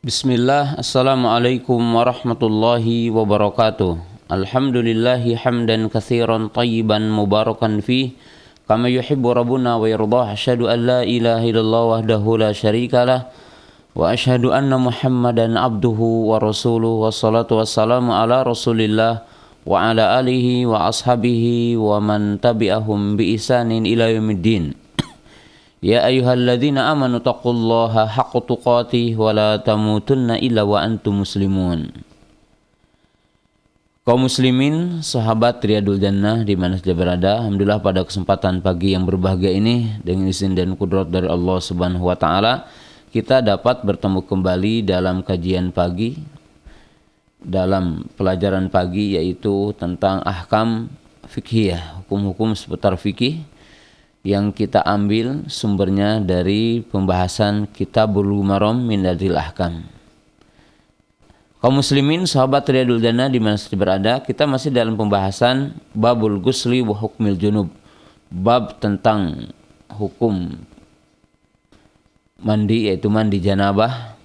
Bismillah, Assalamualaikum warahmatullahi wabarakatuh. Alhamdulillahi hamdan kathiran tayyiban mubarakan fih kama yuhibbu rabbuna wa yardah asyhadu an la ilaha illallah wahdahu la syarika lah wa asyhadu anna muhammadan abduhu wa rasuluhu wassalatu wassalamu ala rasulillah wa ala alihi wa ashabihi wa man tabi'ahum bi isanin ila yaumiddin يا أيها الذين آمنوا اتقوا الله حق تقاته ولا تموتن إلا وأنتم مسلمون Kaum muslimin, sahabat Riyadul Jannah di mana saja berada, alhamdulillah pada kesempatan pagi yang berbahagia ini dengan izin dan kudrat dari Allah Subhanahu wa taala, kita dapat bertemu kembali dalam kajian pagi dalam pelajaran pagi yaitu tentang ahkam fikih, hukum-hukum seputar fikih yang kita ambil sumbernya dari pembahasan Kitabul Maram min Dadil Ahkam. Kaum muslimin, sahabat Riyadul Jannah di mana berada, kita masih dalam pembahasan Babul Gusli wa Hukmil Junub. Bab tentang hukum mandi yaitu mandi janabah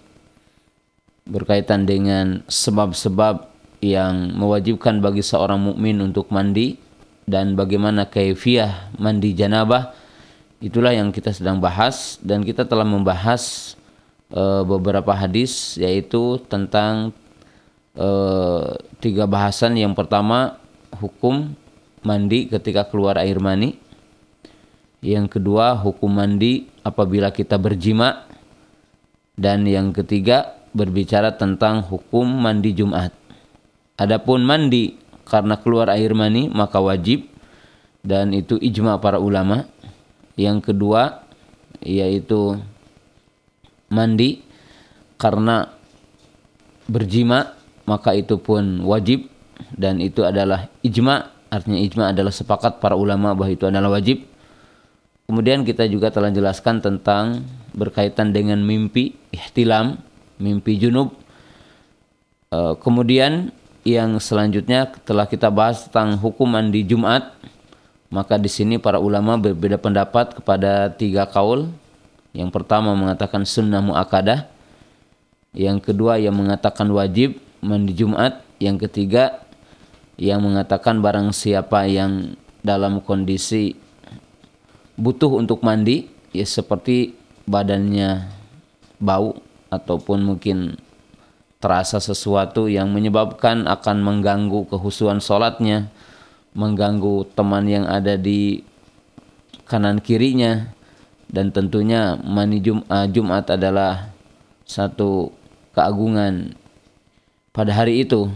berkaitan dengan sebab-sebab yang mewajibkan bagi seorang mukmin untuk mandi dan bagaimana kaifiah mandi janabah itulah yang kita sedang bahas. Dan kita telah membahas e, beberapa hadis yaitu tentang e, tiga bahasan. Yang pertama hukum mandi ketika keluar air mani. Yang kedua hukum mandi apabila kita berjima. Dan yang ketiga berbicara tentang hukum mandi Jumat. Adapun mandi karena keluar air mani maka wajib dan itu ijma para ulama. Yang kedua yaitu mandi karena berjima maka itu pun wajib dan itu adalah ijma artinya ijma adalah sepakat para ulama bahwa itu adalah wajib. Kemudian kita juga telah jelaskan tentang berkaitan dengan mimpi ihtilam, mimpi junub. Eh, kemudian yang selanjutnya telah kita bahas tentang hukuman di Jumat. Maka di sini para ulama berbeda pendapat kepada tiga kaul. Yang pertama mengatakan sunnah muakadah. Yang kedua yang mengatakan wajib mandi Jumat. Yang ketiga yang mengatakan barang siapa yang dalam kondisi butuh untuk mandi ya seperti badannya bau ataupun mungkin terasa sesuatu yang menyebabkan akan mengganggu kehusuan sholatnya, mengganggu teman yang ada di kanan kirinya, dan tentunya mani Jum uh, Jumat adalah satu keagungan pada hari itu,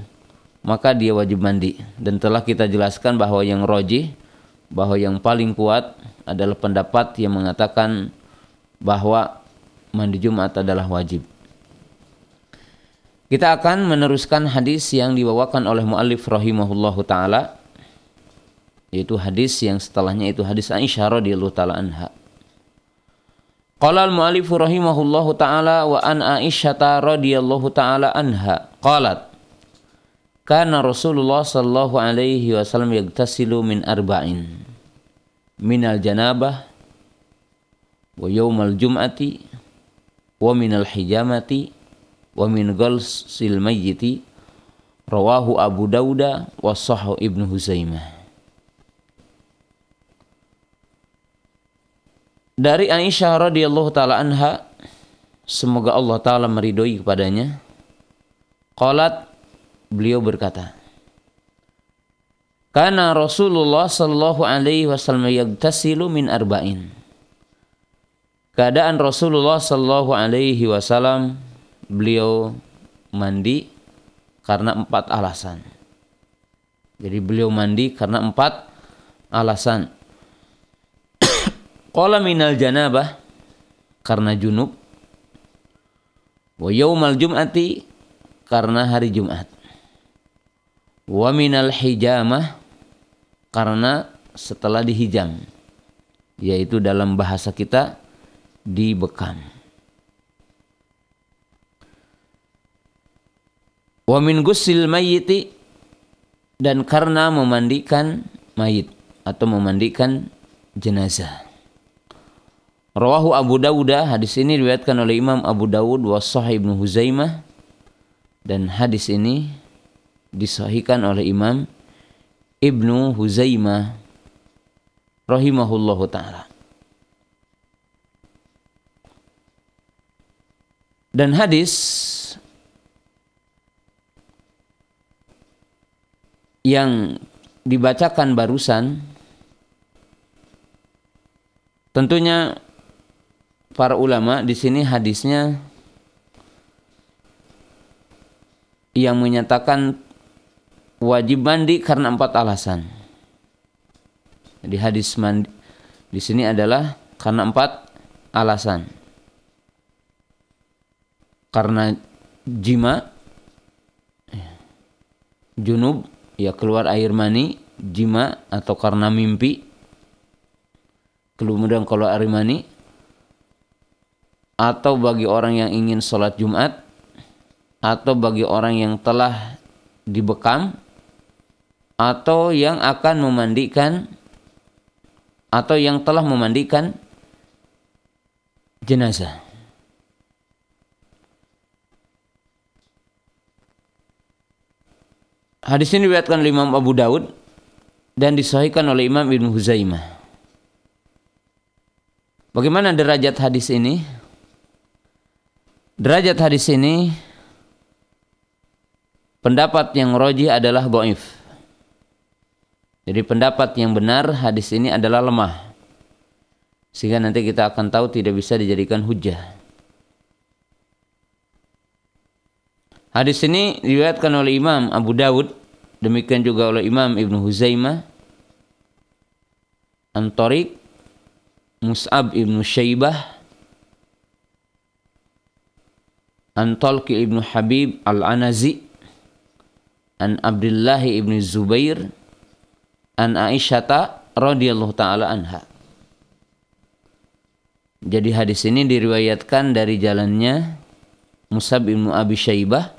maka dia wajib mandi. Dan telah kita jelaskan bahwa yang roji, bahwa yang paling kuat adalah pendapat yang mengatakan bahwa mandi Jumat adalah wajib. Kita akan meneruskan hadis yang dibawakan oleh muallif rahimahullahu taala yaitu hadis yang setelahnya itu hadis Aisyah radhiyallahu taala anha. Qala al-muallif rahimahullahu taala wa an Aisyah radhiyallahu taala anha qalat Kana Rasulullah sallallahu alaihi wasallam yagtasilu min arba'in min al-janabah wa yaumal jum'ati wa min al-hijamati wa min ghalsil mayyiti rawahu Abu Dauda wa Sahih Ibnu Huzaimah Dari Aisyah radhiyallahu taala anha semoga Allah taala meridhoi kepadanya qalat beliau berkata Karena Rasulullah sallallahu alaihi wasallam yagtasilu min arba'in. Keadaan Rasulullah sallallahu alaihi wasallam beliau mandi karena empat alasan. Jadi beliau mandi karena empat alasan. Qala minal janabah karena junub. Wa yaumal jum'ati karena hari Jumat. Wa minal hijamah karena setelah dihijam. Yaitu dalam bahasa kita dibekam. Wa min gusil mayyiti dan karena memandikan mayit atau memandikan jenazah. Rawahu Abu Dawud hadis ini diriwayatkan oleh Imam Abu Dawud wa Sahih Ibnu Huzaimah dan hadis ini disahihkan oleh Imam Ibnu Huzaimah rahimahullahu taala. Dan hadis yang dibacakan barusan tentunya para ulama di sini hadisnya yang menyatakan wajib mandi karena empat alasan. Jadi hadis mandi di sini adalah karena empat alasan. Karena jima, junub, ya keluar air mani, jima atau karena mimpi, kemudian kalau air mani, atau bagi orang yang ingin sholat Jumat. Atau bagi orang yang telah dibekam. Atau yang akan memandikan. Atau yang telah memandikan jenazah. Hadis ini diriwayatkan oleh Imam Abu Daud dan disahihkan oleh Imam Ibnu Huzaimah. Bagaimana derajat hadis ini? Derajat hadis ini pendapat yang roji adalah doif. Jadi pendapat yang benar hadis ini adalah lemah. Sehingga nanti kita akan tahu tidak bisa dijadikan hujah. Hadis ini diriwayatkan oleh Imam Abu Dawud, demikian juga oleh Imam Ibnu Huzaimah, Antorik, Mus'ab Ibnu Syaibah, an Talqi ibnu Habib al-Anazi an Abdullah ibnu Zubair an Aisyata radhiyallahu taala anha. Jadi hadis ini diriwayatkan dari jalannya Musab ibnu Abi Syaibah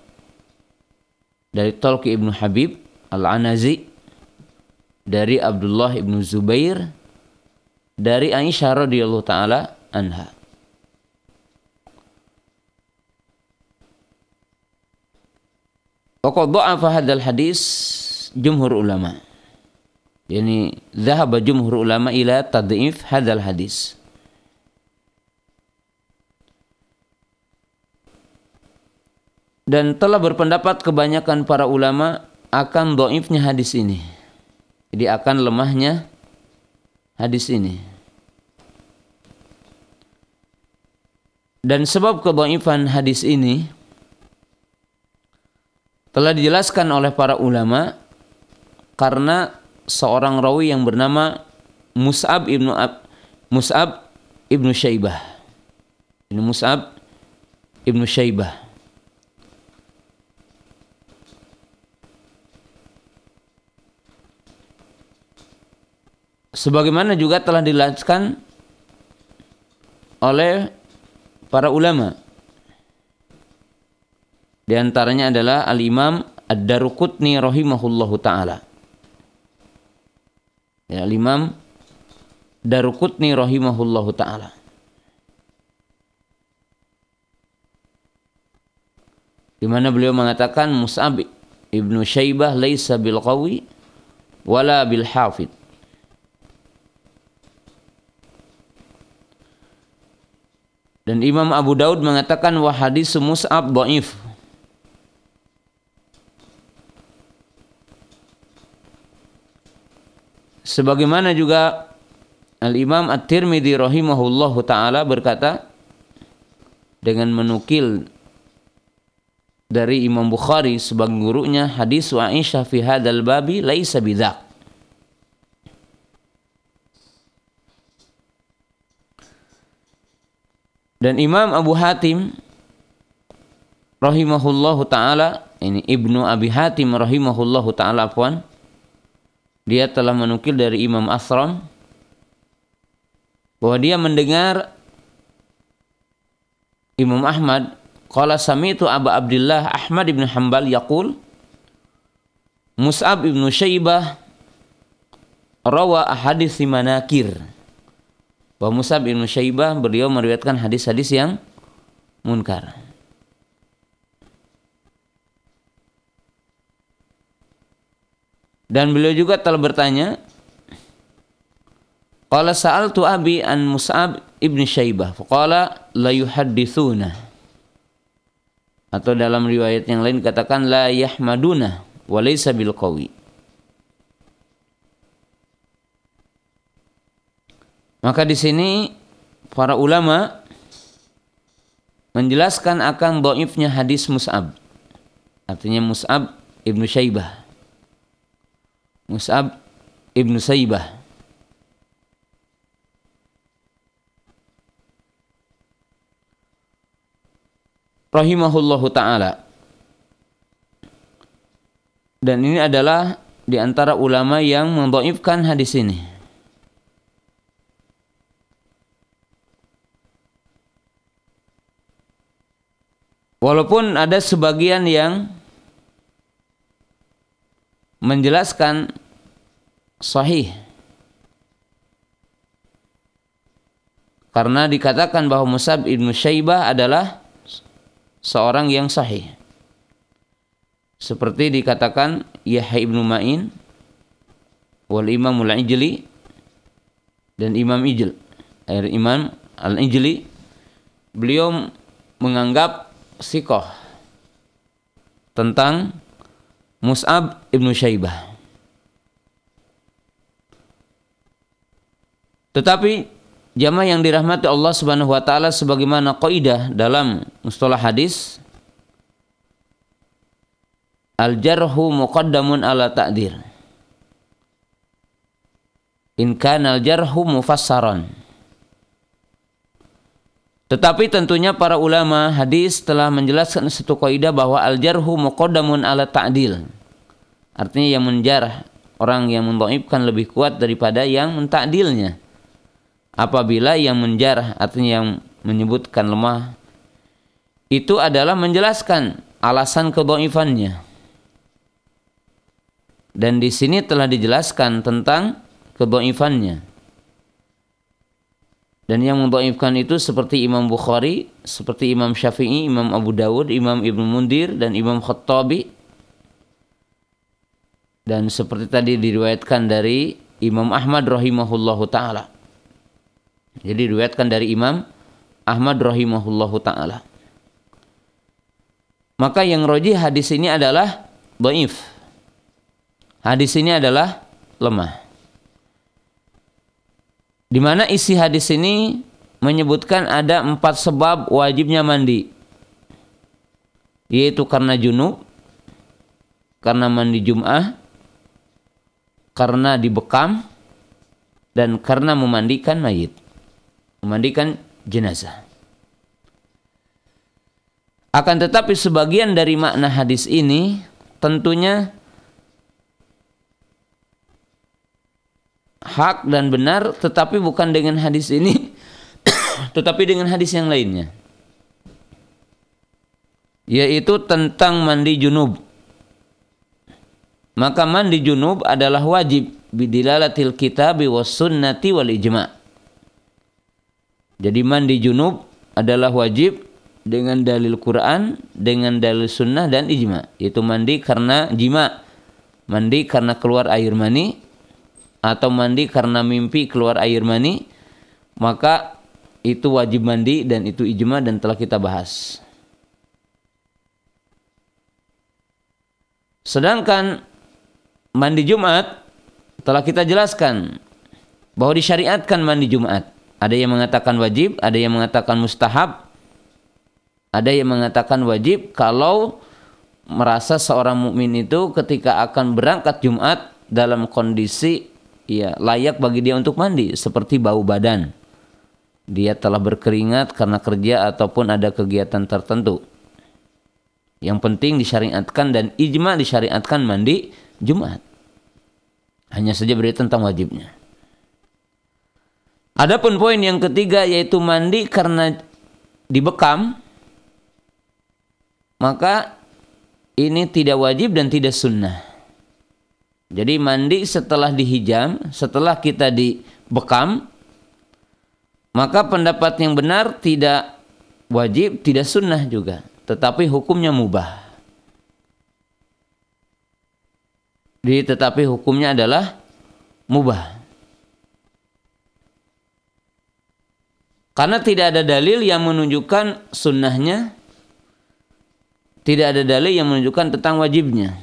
dari Talqi ibnu Habib al-Anazi dari Abdullah ibnu Zubair dari Aisyah radhiyallahu taala anha. Waqad dha'afa hadzal hadis jumhur ulama. Yani dhahaba jumhur ulama ila tad'if hadzal hadis. Dan telah berpendapat kebanyakan para ulama akan doifnya hadis ini. Jadi akan lemahnya hadis ini. Dan sebab kedoifan hadis ini telah dijelaskan oleh para ulama karena seorang rawi yang bernama Mus'ab ibnu Ab, Mus'ab ibnu Syaibah. Ini Mus'ab ibnu Syaibah. Sebagaimana juga telah dijelaskan oleh para ulama di antaranya adalah Al-Imam Ad-Daruqutni rahimahullahu taala. Ya, Al-Imam Daruqutni rahimahullahu taala. Di mana beliau mengatakan Mus'ab ibnu Syaibah laisa bil qawi wala bil hafid. Dan Imam Abu Daud mengatakan wa hadis Mus'ab dhaif. Sebagaimana juga Al-Imam At-Tirmidzi rahimahullahu taala berkata dengan menukil dari Imam Bukhari sebagai gurunya hadis wa Aisyah fi hadzal babi laisa bidzak. Dan Imam Abu Hatim rahimahullahu taala ini Ibnu Abi Hatim rahimahullahu taala afwan dia telah menukil dari Imam Asram bahwa dia mendengar Imam Ahmad qala sami'tu Abu Abdullah Ahmad ibn Hanbal yaqul Mus'ab ibn Syaibah rawa ahadits manakir bahwa Musab bin Syaibah beliau meriwayatkan hadis-hadis yang munkar. Dan beliau juga telah bertanya, Qala sa'altu abi an Mus'ab ibn Syaibah, faqala la yuhaddithuna. Atau dalam riwayat yang lain katakan la yahmaduna wa laysa bil qawi. Maka di sini para ulama menjelaskan akan dhaifnya hadis Mus'ab. Artinya Mus'ab ibnu Syaibah. Mus'ab ibnu Saibah rahimahullahu taala. Dan ini adalah di antara ulama yang mendhaifkan hadis ini. Walaupun ada sebagian yang menjelaskan sahih karena dikatakan bahwa Musab ibnu Syaibah adalah seorang yang sahih. Seperti dikatakan Yahya ibnu Ma'in wal Imam al-Ijli dan Imam Ijl. Air Imam al-Ijli beliau menganggap sikoh tentang Mus'ab ibnu Syaibah. Tetapi jamaah yang dirahmati Allah Subhanahu wa taala sebagaimana kaidah dalam mustalah hadis al jarhu muqaddamun ala ta'dir in kana al jarhu mufassaran tetapi tentunya para ulama hadis telah menjelaskan satu kaidah bahwa al jarhu muqaddamun ala ta'dil artinya yang menjarah orang yang mendhaifkan lebih kuat daripada yang mentakdilnya apabila yang menjarah artinya yang menyebutkan lemah itu adalah menjelaskan alasan kedhaifannya. Dan di sini telah dijelaskan tentang kedhaifannya. Dan yang mendhaifkan itu seperti Imam Bukhari, seperti Imam Syafi'i, Imam Abu Dawud, Imam Ibnu Mundir dan Imam Khattabi. Dan seperti tadi diriwayatkan dari Imam Ahmad rahimahullahu taala. Jadi diriwayatkan dari Imam Ahmad rahimahullahu taala. Maka yang roji hadis ini adalah dhaif. Hadis ini adalah lemah. Di mana isi hadis ini menyebutkan ada empat sebab wajibnya mandi. Yaitu karena junub, karena mandi Jum'ah, karena dibekam, dan karena memandikan mayit memandikan jenazah. Akan tetapi sebagian dari makna hadis ini tentunya hak dan benar tetapi bukan dengan hadis ini tetapi dengan hadis yang lainnya. Yaitu tentang mandi junub. Maka mandi junub adalah wajib bidilalatil kitabi was sunnati wal ijma' Jadi mandi junub adalah wajib dengan dalil Quran, dengan dalil sunnah dan ijma. Itu mandi karena jima, mandi karena keluar air mani, atau mandi karena mimpi keluar air mani, maka itu wajib mandi dan itu ijma dan telah kita bahas. Sedangkan mandi Jumat telah kita jelaskan bahwa disyariatkan mandi Jumat. Ada yang mengatakan wajib, ada yang mengatakan mustahab, ada yang mengatakan wajib kalau merasa seorang mukmin itu ketika akan berangkat Jumat dalam kondisi ya layak bagi dia untuk mandi seperti bau badan. Dia telah berkeringat karena kerja ataupun ada kegiatan tertentu. Yang penting disyariatkan dan ijma disyariatkan mandi Jumat. Hanya saja berita tentang wajibnya. Adapun poin yang ketiga yaitu mandi karena dibekam, maka ini tidak wajib dan tidak sunnah. Jadi mandi setelah dihijam, setelah kita dibekam, Maka pendapat yang benar tidak wajib, tidak sunnah juga, tetapi hukumnya mubah. Jadi tetapi hukumnya adalah mubah. Karena tidak ada dalil yang menunjukkan sunnahnya, tidak ada dalil yang menunjukkan tentang wajibnya.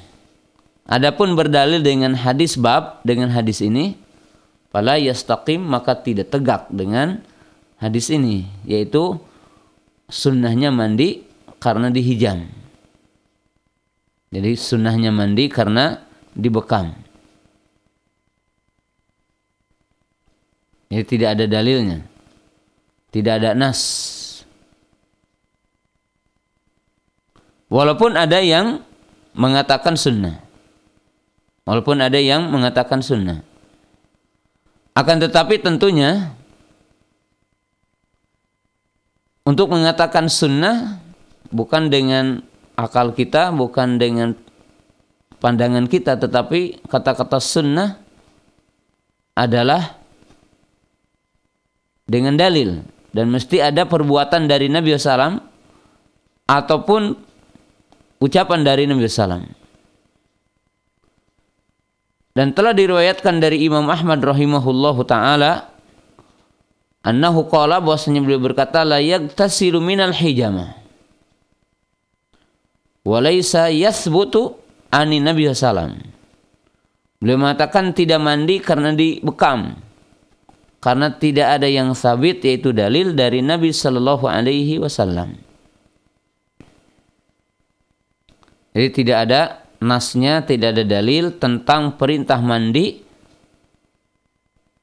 Adapun berdalil dengan hadis bab dengan hadis ini, fala yastaqim maka tidak tegak dengan hadis ini, yaitu sunnahnya mandi karena dihijam. Jadi sunnahnya mandi karena dibekam. Jadi tidak ada dalilnya. Tidak ada nas. Walaupun ada yang mengatakan sunnah. Walaupun ada yang mengatakan sunnah. Akan tetapi tentunya untuk mengatakan sunnah bukan dengan akal kita, bukan dengan pandangan kita, tetapi kata-kata sunnah adalah dengan dalil dan mesti ada perbuatan dari Nabi SAW ataupun ucapan dari Nabi SAW. Dan telah diriwayatkan dari Imam Ahmad rahimahullahu taala annahu qala bahwasanya beliau berkata la yagtasilu minal hijama wa laisa yathbutu ani Nabi sallam. Beliau mengatakan tidak mandi karena dibekam. Karena tidak ada yang sabit yaitu dalil dari Nabi sallallahu alaihi wasallam. Jadi tidak ada nasnya tidak ada dalil tentang perintah mandi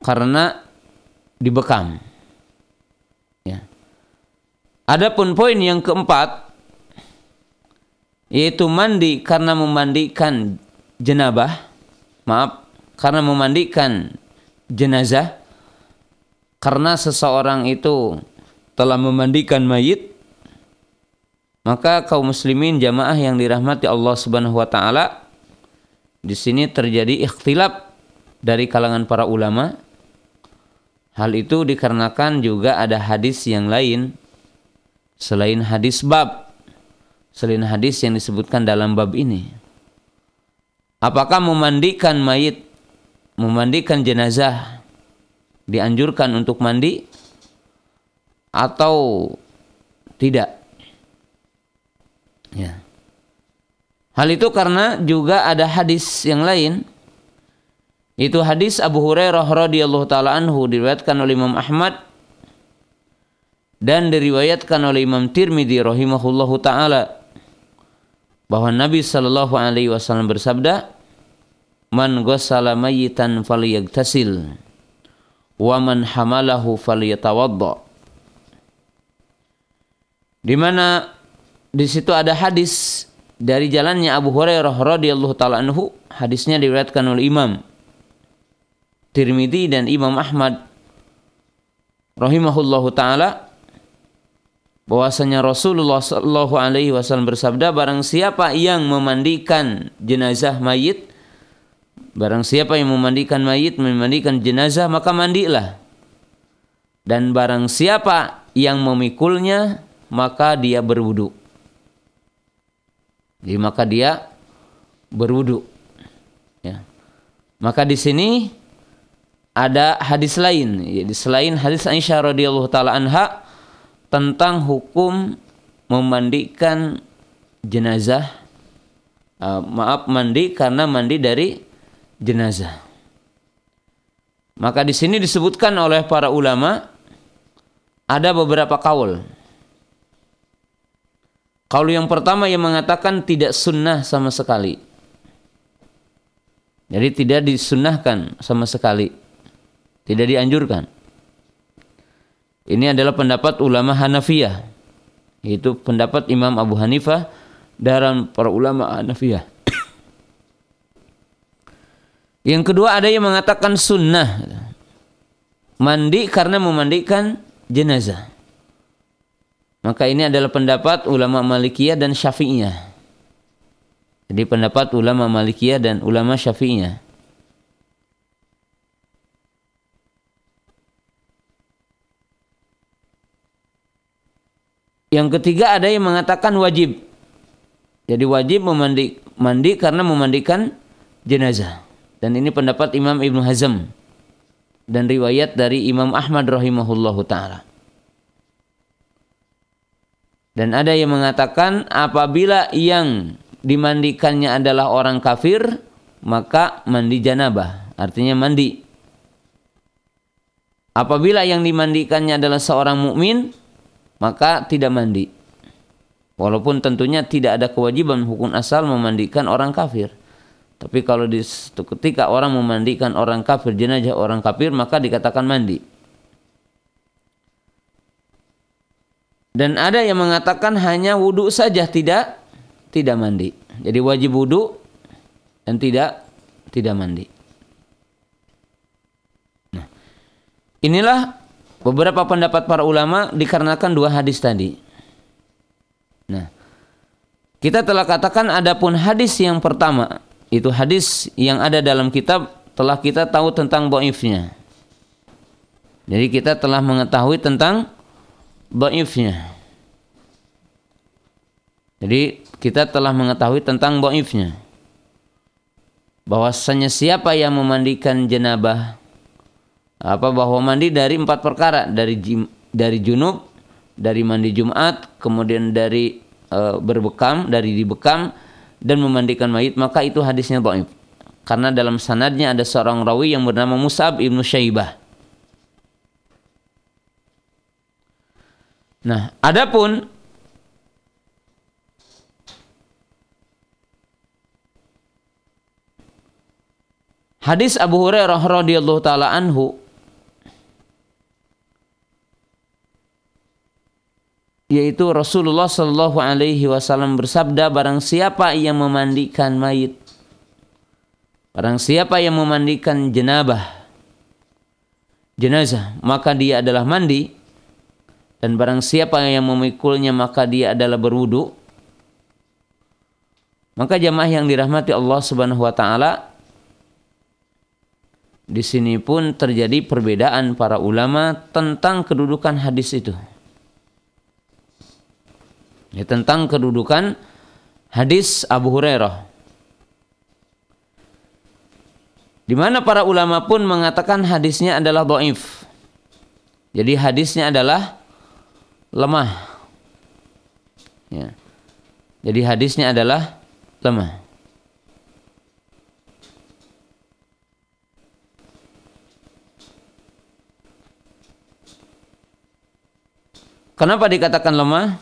karena dibekam. Ya. Adapun poin yang keempat yaitu mandi karena memandikan jenabah, maaf, karena memandikan jenazah karena seseorang itu telah memandikan mayit maka kaum muslimin jamaah yang dirahmati Allah Subhanahu wa taala di sini terjadi ikhtilaf dari kalangan para ulama. Hal itu dikarenakan juga ada hadis yang lain selain hadis bab. Selain hadis yang disebutkan dalam bab ini. Apakah memandikan mayit, memandikan jenazah dianjurkan untuk mandi atau tidak? Ya. Hal itu karena juga ada hadis yang lain itu hadis Abu Hurairah radhiyallahu taala anhu diriwayatkan oleh Imam Ahmad dan diriwayatkan oleh Imam Tirmidzi rahimahullahu taala bahwa Nabi sallallahu alaihi wasallam bersabda Man ghassala mayyitan falyagtasil wa man hamalahu falyatawadda di mana di situ ada hadis dari jalannya Abu Hurairah radhiyallahu taala anhu. Hadisnya diriwayatkan oleh Imam Tirmidzi dan Imam Ahmad rahimahullahu taala. Bahwasanya Rasulullah sallallahu alaihi wasallam bersabda barang siapa yang memandikan jenazah mayit barang siapa yang memandikan mayit memandikan jenazah maka mandilah. Dan barang siapa yang memikulnya maka dia berwudu jadi maka dia berwudu. Ya. Maka di sini ada hadis lain, jadi selain hadis Aisyah radhiyallahu taala anha tentang hukum memandikan jenazah uh, maaf mandi karena mandi dari jenazah. Maka di sini disebutkan oleh para ulama ada beberapa kaul kalau yang pertama yang mengatakan tidak sunnah sama sekali. Jadi tidak disunnahkan sama sekali. Tidak dianjurkan. Ini adalah pendapat ulama Hanafiyah. Yaitu pendapat Imam Abu Hanifah dan para ulama Hanafiyah. Yang kedua ada yang mengatakan sunnah. Mandi karena memandikan jenazah. Maka ini adalah pendapat ulama Malikiyah dan Syafi'iyah. Jadi pendapat ulama Malikiyah dan ulama Syafi'iyah. Yang ketiga ada yang mengatakan wajib. Jadi wajib memandi mandi karena memandikan jenazah. Dan ini pendapat Imam Ibnu Hazm dan riwayat dari Imam Ahmad rahimahullahu taala. Dan ada yang mengatakan apabila yang dimandikannya adalah orang kafir, maka mandi janabah, artinya mandi. Apabila yang dimandikannya adalah seorang mukmin, maka tidak mandi. Walaupun tentunya tidak ada kewajiban hukum asal memandikan orang kafir. Tapi kalau di ketika orang memandikan orang kafir jenazah orang kafir maka dikatakan mandi. Dan ada yang mengatakan hanya wudhu saja tidak tidak mandi. Jadi wajib wudhu dan tidak tidak mandi. Inilah beberapa pendapat para ulama dikarenakan dua hadis tadi. Nah, kita telah katakan adapun hadis yang pertama, itu hadis yang ada dalam kitab telah kita tahu tentang boifnya. Jadi kita telah mengetahui tentang boifnya. Jadi kita telah mengetahui tentang boifnya. Bahwasanya siapa yang memandikan jenabah apa bahwa mandi dari empat perkara dari jim, dari junub dari mandi Jumat kemudian dari e, berbekam dari dibekam dan memandikan mayit maka itu hadisnya dhaif karena dalam sanadnya ada seorang rawi yang bernama Musab ibnu Syaibah Nah, adapun hadis Abu Hurairah radhiyallahu taala anhu yaitu Rasulullah Shallallahu Alaihi Wasallam bersabda barang siapa yang memandikan mayit barang siapa yang memandikan jenabah jenazah maka dia adalah mandi dan barang siapa yang memikulnya maka dia adalah berwudu maka jamaah yang dirahmati Allah Subhanahu wa taala di sini pun terjadi perbedaan para ulama tentang kedudukan hadis itu ya, tentang kedudukan hadis Abu Hurairah. Di mana para ulama pun mengatakan hadisnya adalah doif. Jadi hadisnya adalah lemah. Ya. Jadi hadisnya adalah lemah. Kenapa dikatakan lemah?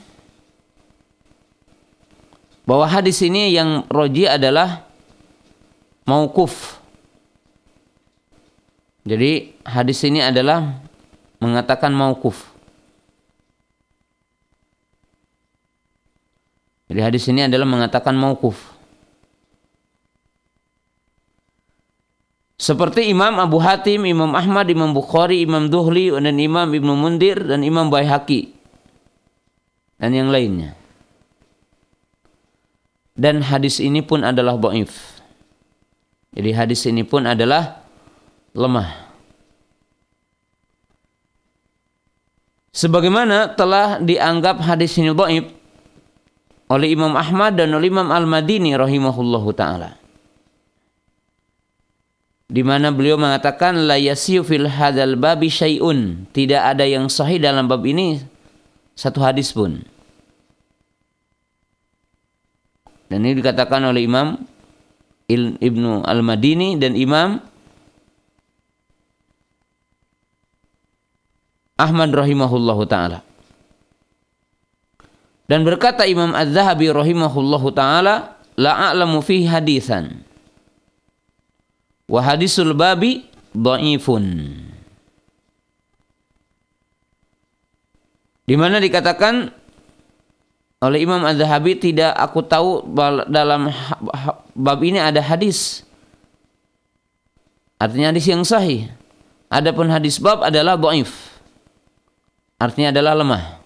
bahwa hadis ini yang roji adalah maukuf. Jadi hadis ini adalah mengatakan maukuf. Jadi hadis ini adalah mengatakan maukuf. Seperti Imam Abu Hatim, Imam Ahmad, Imam Bukhari, Imam Duhli, dan Imam Ibnu Mundir, dan Imam Baihaqi. Dan yang lainnya. Dan hadis ini pun adalah dhaif. Jadi hadis ini pun adalah lemah. Sebagaimana telah dianggap hadis ini dhaif oleh Imam Ahmad dan oleh Imam Al-Madini rahimahullahu taala. Di mana beliau mengatakan la yasiu fil hadzal babi syai'un, tidak ada yang sahih dalam bab ini satu hadis pun. Dan ini dikatakan oleh Imam Ibnu Al-Madini dan Imam Ahmad rahimahullahu taala. Dan berkata Imam Az-Zahabi rahimahullahu taala, la a'lamu fi hadisan. Wa hadisul babi dhaifun. Di mana dikatakan oleh Imam Az-Zahabi tidak aku tahu dalam bab ini ada hadis. Artinya hadis yang sahih. Adapun hadis bab adalah dhaif. Artinya adalah lemah.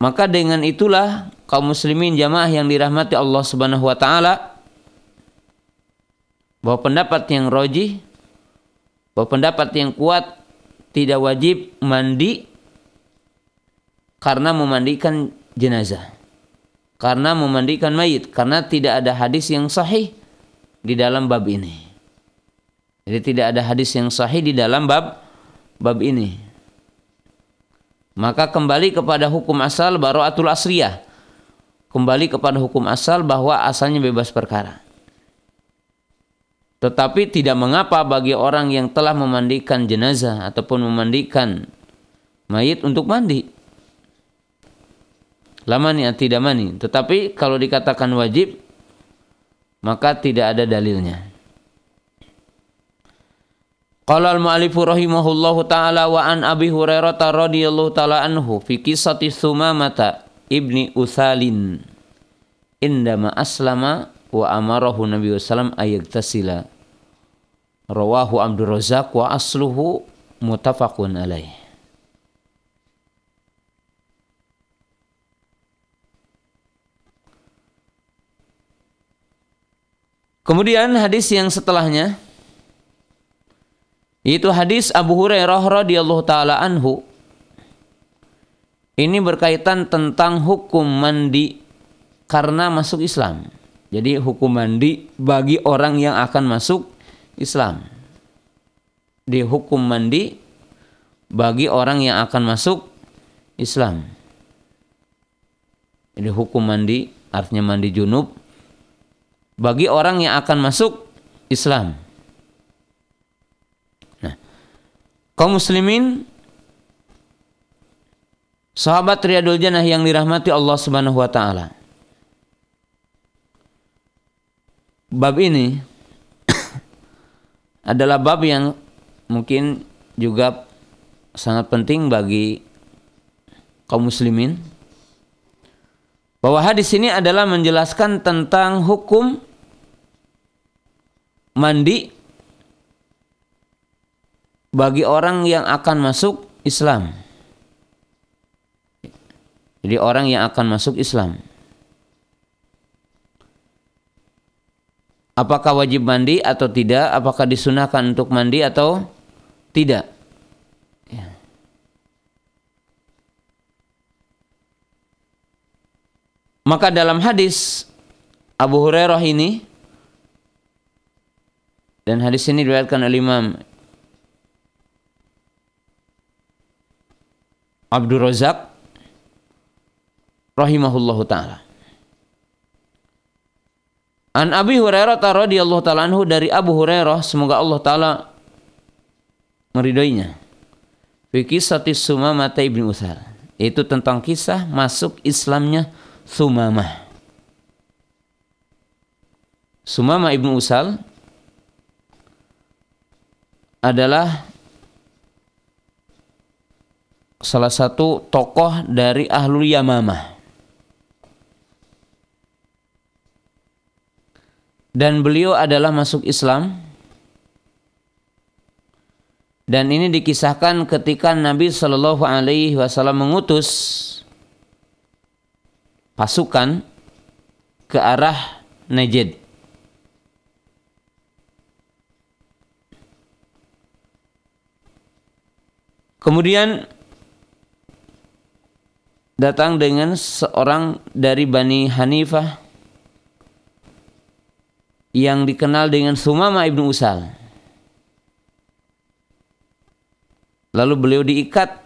Maka dengan itulah kaum muslimin jamaah yang dirahmati Allah Subhanahu wa taala bahwa pendapat yang roji bahwa pendapat yang kuat tidak wajib mandi karena memandikan jenazah. Karena memandikan mayit, karena tidak ada hadis yang sahih di dalam bab ini. Jadi tidak ada hadis yang sahih di dalam bab bab ini. Maka kembali kepada hukum asal baro'atul asriyah. Kembali kepada hukum asal bahwa asalnya bebas perkara. Tetapi tidak mengapa bagi orang yang telah memandikan jenazah ataupun memandikan mayit untuk mandi. Lamani tidak mani. Tetapi kalau dikatakan wajib, maka tidak ada dalilnya. Qala al-mu'allifu rahimahullahu ta'ala wa an Abi Hurairah radhiyallahu ta'ala anhu fi kisati Sumamata ibni Usalin indama aslama wa amarahu Nabi sallam ayagtasila. Rawahu Abdul Razak wa asluhu mutafaqun alaih. Kemudian hadis yang setelahnya itu hadis Abu Hurairah radhiyallahu taala anhu ini berkaitan tentang hukum mandi karena masuk Islam. Jadi hukum mandi bagi orang yang akan masuk Islam. Di hukum mandi bagi orang yang akan masuk Islam. Jadi hukum mandi artinya mandi junub bagi orang yang akan masuk Islam. Nah, kaum muslimin sahabat Riyadul Jannah yang dirahmati Allah Subhanahu wa taala. Bab ini adalah bab yang mungkin juga sangat penting bagi kaum muslimin bahwa hadis ini adalah menjelaskan tentang hukum mandi bagi orang yang akan masuk Islam. Jadi orang yang akan masuk Islam. Apakah wajib mandi atau tidak? Apakah disunahkan untuk mandi atau tidak? Ya. Maka dalam hadis Abu Hurairah ini dan hadis ini diriwayatkan oleh Imam Abdul Razak rahimahullahu taala. An Abi Hurairah radhiyallahu taala anhu dari Abu Hurairah semoga Allah taala meridainya. Fi kisati Sumamah ibn Usal. Itu tentang kisah masuk Islamnya Sumamah. Sumamah ibn Usal adalah salah satu tokoh dari Ahlul Yamamah. Dan beliau adalah masuk Islam. Dan ini dikisahkan ketika Nabi Shallallahu Alaihi Wasallam mengutus pasukan ke arah Najd. Kemudian datang dengan seorang dari Bani Hanifah yang dikenal dengan Sumama ibnu Usal. Lalu beliau diikat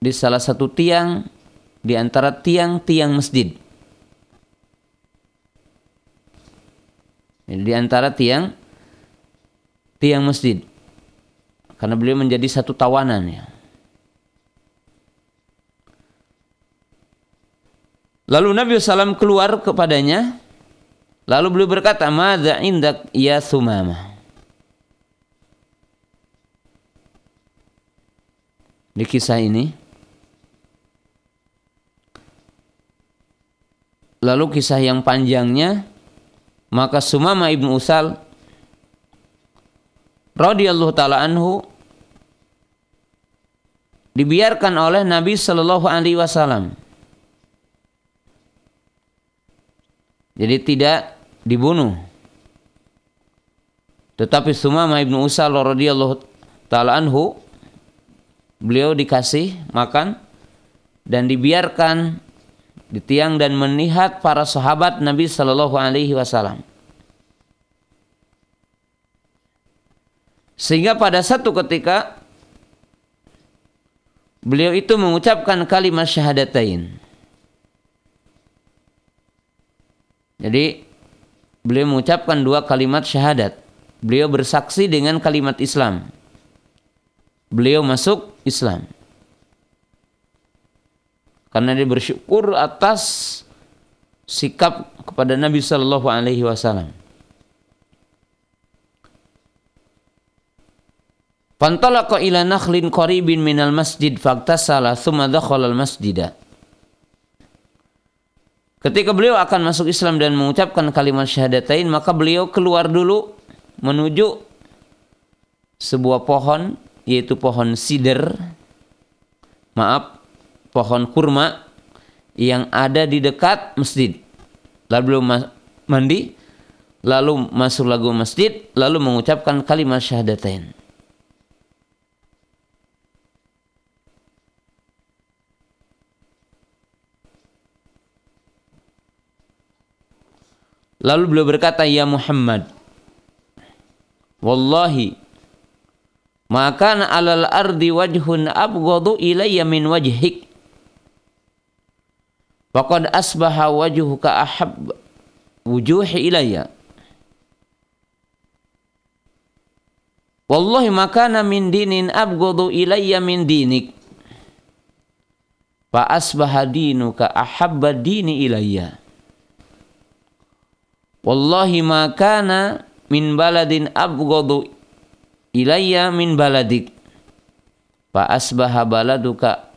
di salah satu tiang di antara tiang-tiang masjid. Di antara tiang tiang masjid karena beliau menjadi satu tawanan ya. Lalu Nabi SAW keluar kepadanya. Lalu beliau berkata, Mada indak ya sumama. Di kisah ini. Lalu kisah yang panjangnya. Maka Sumama ibnu Usal radhiyallahu taala anhu dibiarkan oleh Nabi Shallallahu Alaihi Wasallam. Jadi tidak dibunuh. Tetapi Sumama ibnu Usal radhiyallahu taala anhu beliau dikasih makan dan dibiarkan di tiang dan melihat para sahabat Nabi Shallallahu Alaihi Wasallam. Sehingga pada satu ketika beliau itu mengucapkan kalimat syahadatain. Jadi beliau mengucapkan dua kalimat syahadat. Beliau bersaksi dengan kalimat Islam. Beliau masuk Islam karena dia bersyukur atas sikap kepada Nabi Shallallahu Alaihi Wasallam. Fantalaqa ila nakhlin qaribin minal masjid faktasala thumma dakhala al masjidah. Ketika beliau akan masuk Islam dan mengucapkan kalimat syahadatain, maka beliau keluar dulu menuju sebuah pohon, yaitu pohon sider. Maaf, pohon kurma yang ada di dekat masjid. Lalu belum mandi, lalu masuk lagu masjid, lalu mengucapkan kalimat syahadatain. Lalu beliau berkata, Ya Muhammad, Wallahi, maka alal ardi wajhun abghadu ilayya min wajhik Faqad asbaha wajhuka ahab wujuhi ilayya. Wallahi makana min dinin abghadu ilayya min dinik. Fa asbaha dinuka ahabba dini ilayya. Wallahi makana min baladin abghadu ilayya min baladik. Fa asbaha baladuka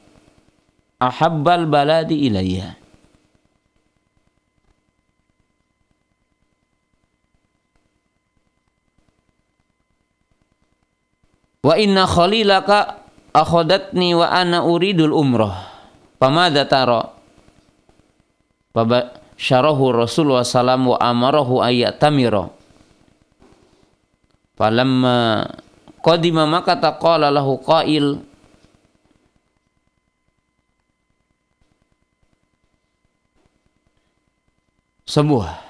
ahabbal baladi ilayya. Wa inna khalilaka akhadatni wa ana uridul umrah. Pamada taro? Syarahu Rasulullah sallam wa amarahu ayatamira. Falamma qadima maka taqala lahu qail sebuah.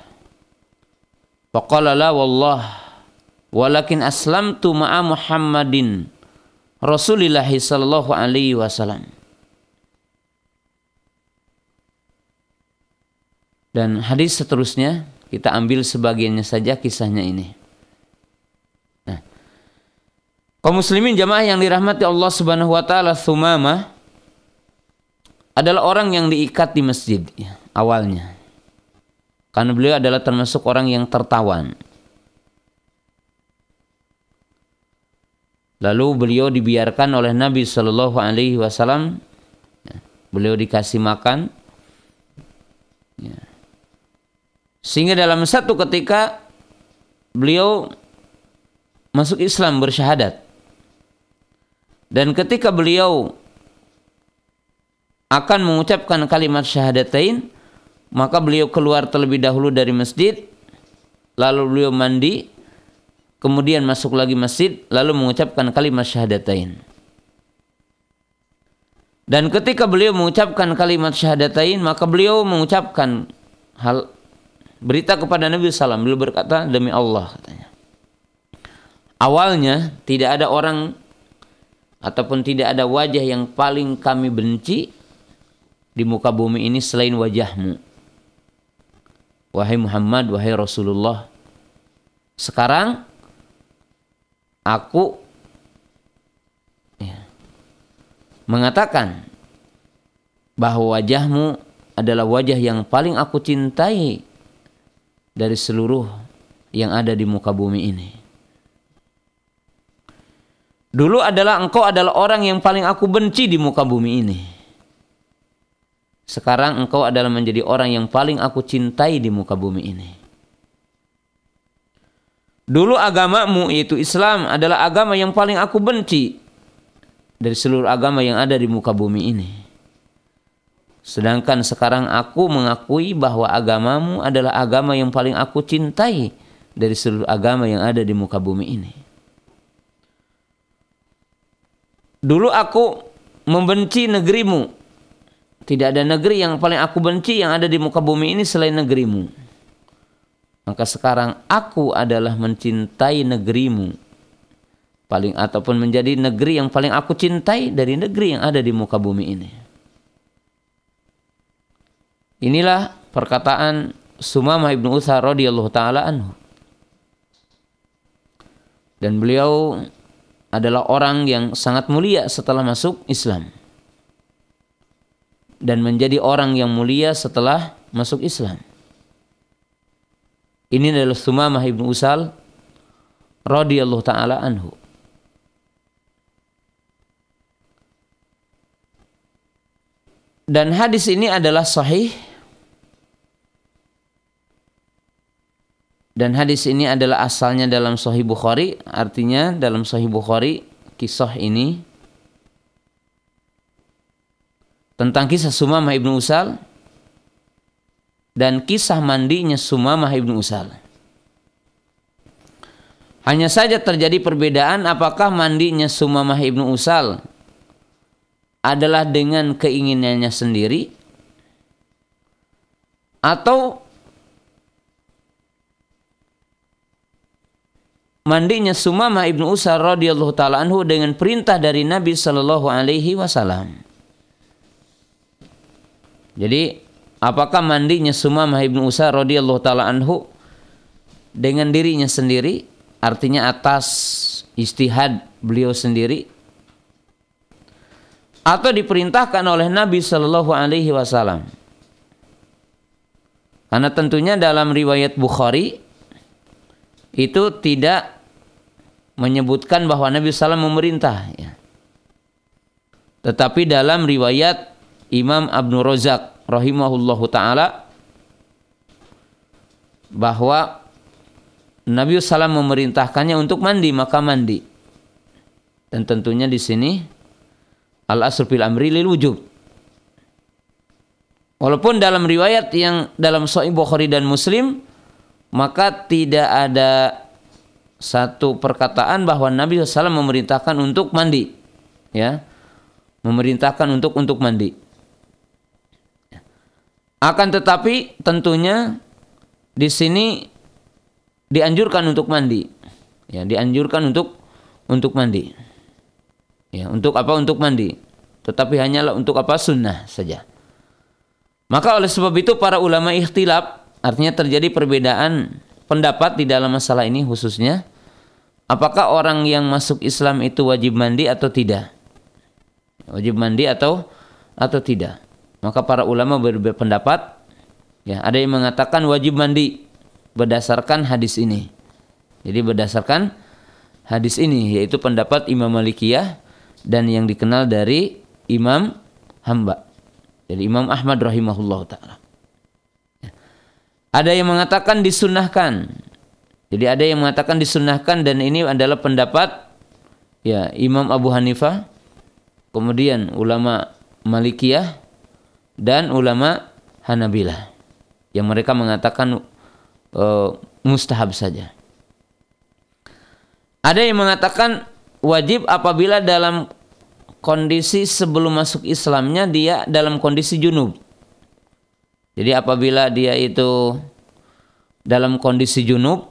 Faqala la wallah walakin aslamtu ma'a Muhammadin Rasulillah sallallahu alaihi wasallam. Dan hadis seterusnya kita ambil sebagiannya saja kisahnya ini. Nah, kaum muslimin jamaah yang dirahmati Allah Subhanahu wa taala Thumama adalah orang yang diikat di masjid ya, awalnya. Karena beliau adalah termasuk orang yang tertawan. Lalu beliau dibiarkan oleh Nabi Shallallahu Alaihi Wasallam. Ya, beliau dikasih makan. Ya. Sehingga dalam satu ketika beliau masuk Islam bersyahadat. Dan ketika beliau akan mengucapkan kalimat syahadatain, maka beliau keluar terlebih dahulu dari masjid, lalu beliau mandi, kemudian masuk lagi masjid lalu mengucapkan kalimat syahadatain. Dan ketika beliau mengucapkan kalimat syahadatain, maka beliau mengucapkan hal berita kepada Nabi SAW. Beliau berkata, demi Allah katanya. Awalnya tidak ada orang ataupun tidak ada wajah yang paling kami benci di muka bumi ini selain wajahmu. Wahai Muhammad, wahai Rasulullah. Sekarang aku ya, mengatakan bahwa wajahmu adalah wajah yang paling aku cintai dari seluruh yang ada di muka bumi ini. Dulu adalah engkau adalah orang yang paling aku benci di muka bumi ini. Sekarang engkau adalah menjadi orang yang paling aku cintai di muka bumi ini. Dulu agamamu yaitu Islam adalah agama yang paling aku benci dari seluruh agama yang ada di muka bumi ini. Sedangkan sekarang aku mengakui bahwa agamamu adalah agama yang paling aku cintai dari seluruh agama yang ada di muka bumi ini. Dulu aku membenci negerimu tidak ada negeri yang paling aku benci yang ada di muka bumi ini selain negerimu. Maka sekarang aku adalah mencintai negerimu. Paling ataupun menjadi negeri yang paling aku cintai dari negeri yang ada di muka bumi ini. Inilah perkataan Sumamah ibnu Utsar radhiyallahu taala anhu. Dan beliau adalah orang yang sangat mulia setelah masuk Islam. Dan menjadi orang yang mulia setelah masuk Islam. Ini adalah Sumamah ibnu Usal radhiyallahu taala anhu. Dan hadis ini adalah sahih Dan hadis ini adalah asalnya dalam Sahih Bukhari, artinya dalam Sahih Bukhari kisah ini tentang kisah Sumamah ibnu Usal dan kisah mandinya Sumamah ibnu Usal. Hanya saja terjadi perbedaan apakah mandinya Sumamah ibnu Usal adalah dengan keinginannya sendiri atau mandinya Sumamah ibnu Usar radhiyallahu taala anhu dengan perintah dari Nabi Shallallahu alaihi wasallam. Jadi apakah mandinya Sumamah ibnu Usar radhiyallahu taala anhu dengan dirinya sendiri artinya atas istihad beliau sendiri atau diperintahkan oleh Nabi Shallallahu alaihi wasallam. Karena tentunya dalam riwayat Bukhari itu tidak menyebutkan bahwa Nabi SAW memerintah. Ya. Tetapi dalam riwayat Imam Abnu Rozak rahimahullahu taala bahwa Nabi SAW memerintahkannya untuk mandi maka mandi. Dan tentunya di sini al asr fil amri lil wujub. Walaupun dalam riwayat yang dalam Sahih Bukhari dan Muslim maka tidak ada satu perkataan bahwa Nabi SAW memerintahkan untuk mandi, ya, memerintahkan untuk untuk mandi. Akan tetapi tentunya di sini dianjurkan untuk mandi, ya, dianjurkan untuk untuk mandi, ya, untuk apa? Untuk mandi. Tetapi hanyalah untuk apa? Sunnah saja. Maka oleh sebab itu para ulama ikhtilaf artinya terjadi perbedaan pendapat di dalam masalah ini khususnya apakah orang yang masuk Islam itu wajib mandi atau tidak? Wajib mandi atau atau tidak? Maka para ulama berbeda pendapat ya ada yang mengatakan wajib mandi berdasarkan hadis ini. Jadi berdasarkan hadis ini yaitu pendapat Imam Malikiyah dan yang dikenal dari Imam Hamba dari Imam Ahmad rahimahullah taala ada yang mengatakan disunahkan. Jadi ada yang mengatakan disunahkan dan ini adalah pendapat ya Imam Abu Hanifah, kemudian ulama Malikiyah dan ulama Hanabilah yang mereka mengatakan uh, mustahab saja. Ada yang mengatakan wajib apabila dalam kondisi sebelum masuk Islamnya dia dalam kondisi junub. Jadi apabila dia itu dalam kondisi junub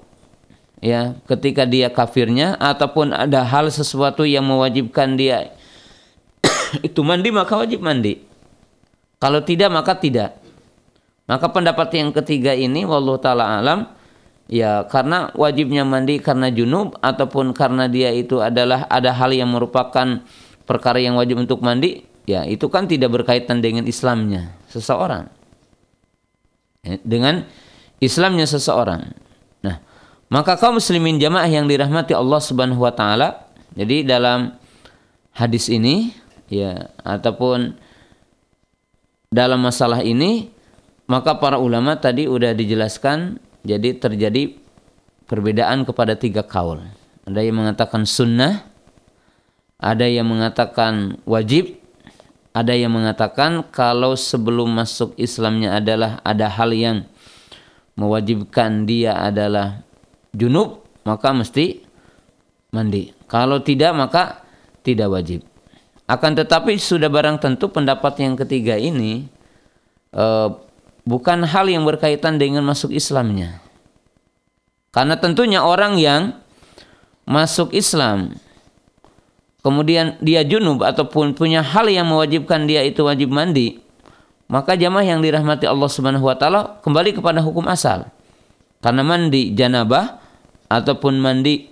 ya ketika dia kafirnya ataupun ada hal sesuatu yang mewajibkan dia itu mandi maka wajib mandi. Kalau tidak maka tidak. Maka pendapat yang ketiga ini wallahu taala alam ya karena wajibnya mandi karena junub ataupun karena dia itu adalah ada hal yang merupakan perkara yang wajib untuk mandi ya itu kan tidak berkaitan dengan Islamnya seseorang dengan Islamnya seseorang. Nah, maka kaum muslimin jamaah yang dirahmati Allah Subhanahu wa taala, jadi dalam hadis ini ya ataupun dalam masalah ini maka para ulama tadi udah dijelaskan jadi terjadi perbedaan kepada tiga kaul. Ada yang mengatakan sunnah, ada yang mengatakan wajib, ada yang mengatakan kalau sebelum masuk Islamnya adalah ada hal yang mewajibkan dia adalah junub, maka mesti mandi. Kalau tidak maka tidak wajib. Akan tetapi sudah barang tentu pendapat yang ketiga ini uh, bukan hal yang berkaitan dengan masuk Islamnya. Karena tentunya orang yang masuk Islam kemudian dia junub ataupun punya hal yang mewajibkan dia itu wajib mandi, maka jamaah yang dirahmati Allah Subhanahu wa taala kembali kepada hukum asal. Karena mandi janabah ataupun mandi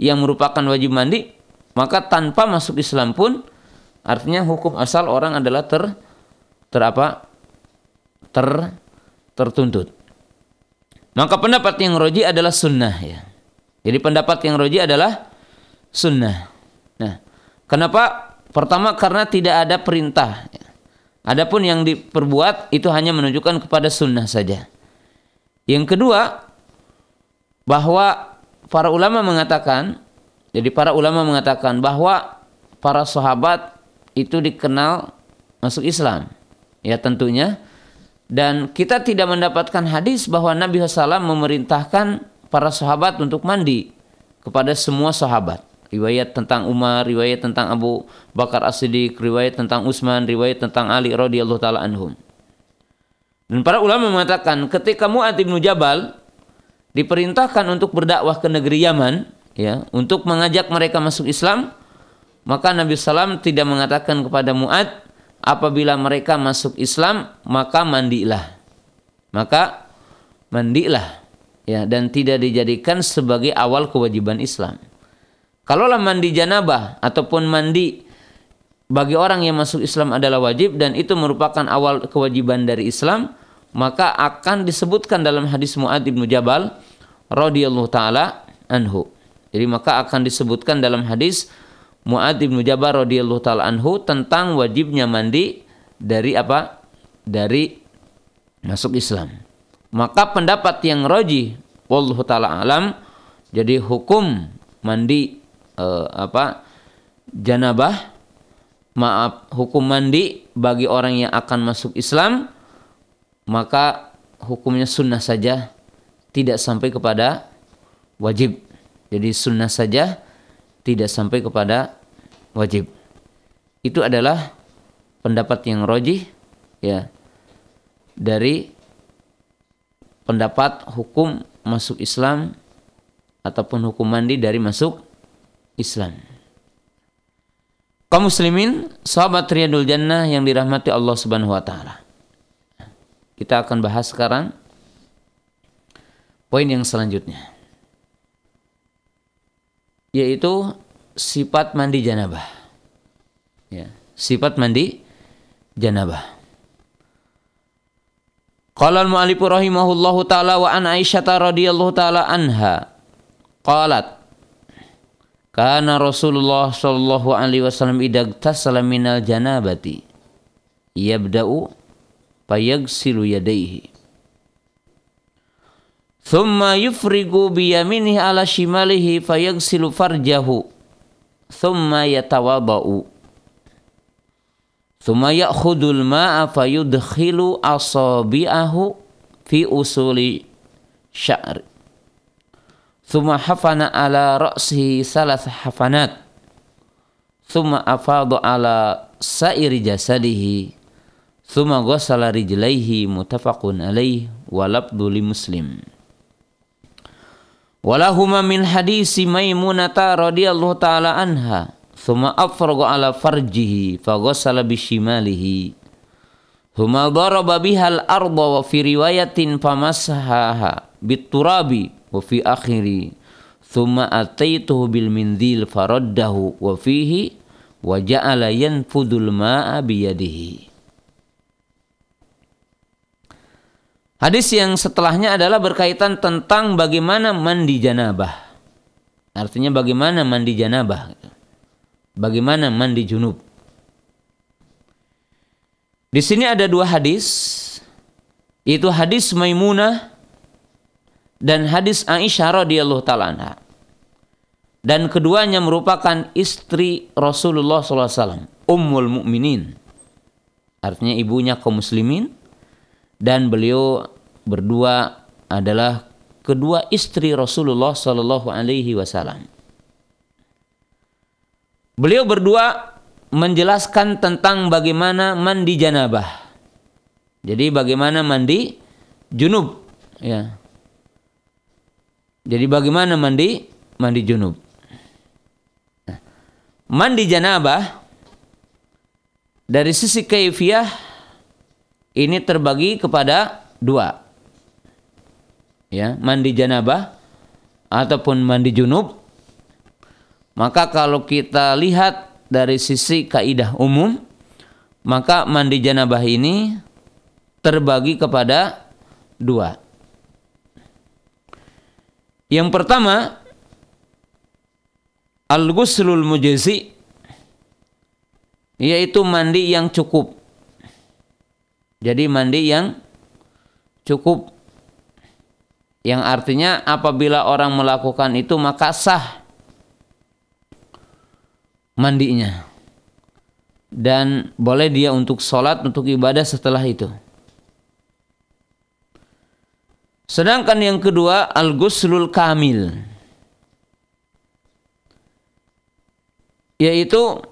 yang merupakan wajib mandi, maka tanpa masuk Islam pun artinya hukum asal orang adalah ter ter apa? ter tertuntut. Maka pendapat yang roji adalah sunnah ya. Jadi pendapat yang roji adalah sunnah. Nah, kenapa? Pertama karena tidak ada perintah. Adapun yang diperbuat itu hanya menunjukkan kepada sunnah saja. Yang kedua, bahwa para ulama mengatakan, jadi para ulama mengatakan bahwa para sahabat itu dikenal masuk Islam. Ya tentunya. Dan kita tidak mendapatkan hadis bahwa Nabi SAW memerintahkan para sahabat untuk mandi kepada semua sahabat riwayat tentang Umar, riwayat tentang Abu Bakar As-Siddiq, riwayat tentang Utsman, riwayat tentang Ali radhiyallahu taala anhum. Dan para ulama mengatakan ketika Mu'ad bin Jabal diperintahkan untuk berdakwah ke negeri Yaman, ya, untuk mengajak mereka masuk Islam, maka Nabi SAW tidak mengatakan kepada Mu'ad, apabila mereka masuk Islam, maka mandilah. Maka mandilah. Ya, dan tidak dijadikan sebagai awal kewajiban Islam. Kalaulah mandi janabah ataupun mandi bagi orang yang masuk Islam adalah wajib dan itu merupakan awal kewajiban dari Islam, maka akan disebutkan dalam hadis Muad bin Jabal radhiyallahu taala anhu. Jadi maka akan disebutkan dalam hadis Muad bin Jabal radhiyallahu taala anhu tentang wajibnya mandi dari apa? Dari masuk Islam. Maka pendapat yang roji wallahu taala alam jadi hukum mandi uh, apa janabah maaf hukum mandi bagi orang yang akan masuk Islam maka hukumnya sunnah saja tidak sampai kepada wajib. Jadi sunnah saja tidak sampai kepada wajib. Itu adalah pendapat yang roji ya dari pendapat hukum masuk Islam ataupun hukum mandi dari masuk Islam. Kaum muslimin, sahabat Riyadul Jannah yang dirahmati Allah Subhanahu wa taala. Kita akan bahas sekarang poin yang selanjutnya. Yaitu sifat mandi janabah. Ya, sifat mandi janabah. Qala al-mu'allif rahimahullahu taala wa an Aisyah radhiyallahu taala anha qalat karena Rasulullah Shallallahu Alaihi Wasallam idag tasala minal janabati yabda'u fayagsilu yadaihi thumma yufrigu biyaminihi ala shimalihi fayagsilu farjahu. Thumma yatawada'u thumma ya'khudul ma'a fayudkhilu asabi'ahu fi usuli sya'ri Thumma hafana ala ra'sihi salas hafanat. Thumma afadu ala sairi jasadihi. Thumma ghasala rijlaihi mutafaqun alaih walabdu li muslim. Walahuma min hadisi Maimunata radhiyallahu taala anha. Thumma afraga ala farjihi faghasala bishimalihi. Thumma daraba bihal arda wa fi riwayatin famasahaha biturabi wa fi akhiri thumma ataituhu bil mindil faraddahu wa fihi wa Hadis yang setelahnya adalah berkaitan tentang bagaimana mandi janabah. Artinya bagaimana mandi janabah. Bagaimana mandi junub. Di sini ada dua hadis. Itu hadis Maimunah dan hadis Aisyah radhiyallahu taala Dan keduanya merupakan istri Rasulullah SAW, Ummul Mukminin. Artinya ibunya kaum muslimin dan beliau berdua adalah kedua istri Rasulullah Wasallam. Beliau berdua menjelaskan tentang bagaimana mandi janabah. Jadi bagaimana mandi junub ya. Jadi bagaimana mandi mandi junub? Nah, mandi janabah dari sisi kaifiah ini terbagi kepada dua. Ya, mandi janabah ataupun mandi junub. Maka kalau kita lihat dari sisi kaidah umum, maka mandi janabah ini terbagi kepada dua. Yang pertama, al-ghuslul mujazi yaitu mandi yang cukup. Jadi mandi yang cukup yang artinya apabila orang melakukan itu maka sah mandinya dan boleh dia untuk sholat untuk ibadah setelah itu. Sedangkan yang kedua al-ghuslul kamil yaitu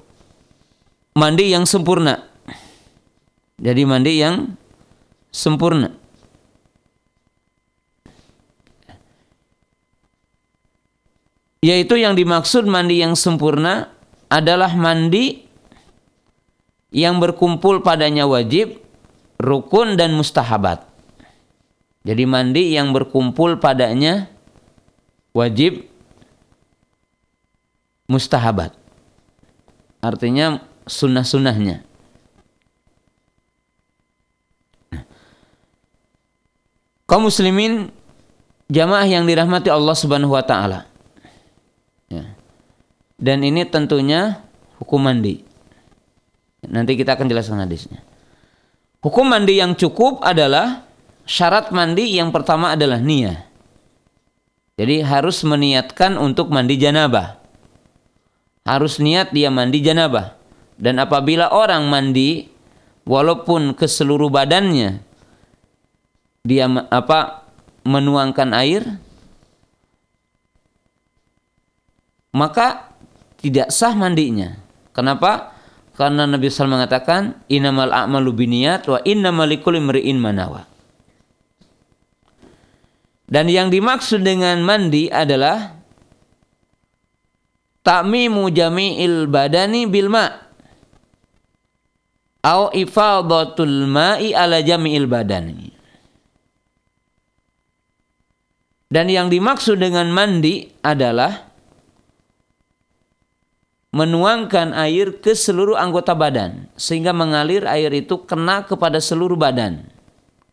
mandi yang sempurna. Jadi mandi yang sempurna. Yaitu yang dimaksud mandi yang sempurna adalah mandi yang berkumpul padanya wajib, rukun dan mustahabat. Jadi mandi yang berkumpul padanya wajib mustahabat. Artinya sunnah-sunnahnya. Kaum muslimin jamaah yang dirahmati Allah Subhanahu wa taala. Ya. Dan ini tentunya hukum mandi. Nanti kita akan jelaskan hadisnya. Hukum mandi yang cukup adalah syarat mandi yang pertama adalah niat. Jadi harus meniatkan untuk mandi janabah. Harus niat dia mandi janabah. Dan apabila orang mandi walaupun ke seluruh badannya dia apa menuangkan air maka tidak sah mandinya. Kenapa? Karena Nabi SAW mengatakan innamal a'malu biniyat wa innamal manawa. Dan yang dimaksud dengan mandi adalah ta'mimu jami'il badani bil ma' au ifadatul ma'i ala jami'il badani. Dan yang dimaksud dengan mandi adalah menuangkan air ke seluruh anggota badan sehingga mengalir air itu kena kepada seluruh badan,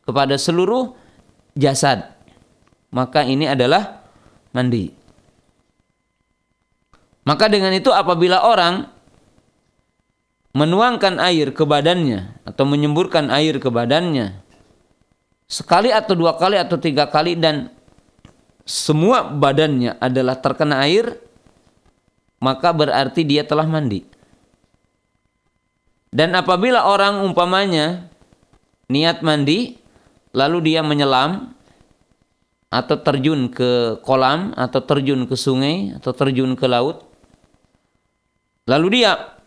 kepada seluruh jasad maka ini adalah mandi. Maka dengan itu apabila orang menuangkan air ke badannya atau menyemburkan air ke badannya sekali atau dua kali atau tiga kali dan semua badannya adalah terkena air maka berarti dia telah mandi. Dan apabila orang umpamanya niat mandi lalu dia menyelam atau terjun ke kolam atau terjun ke sungai atau terjun ke laut. Lalu dia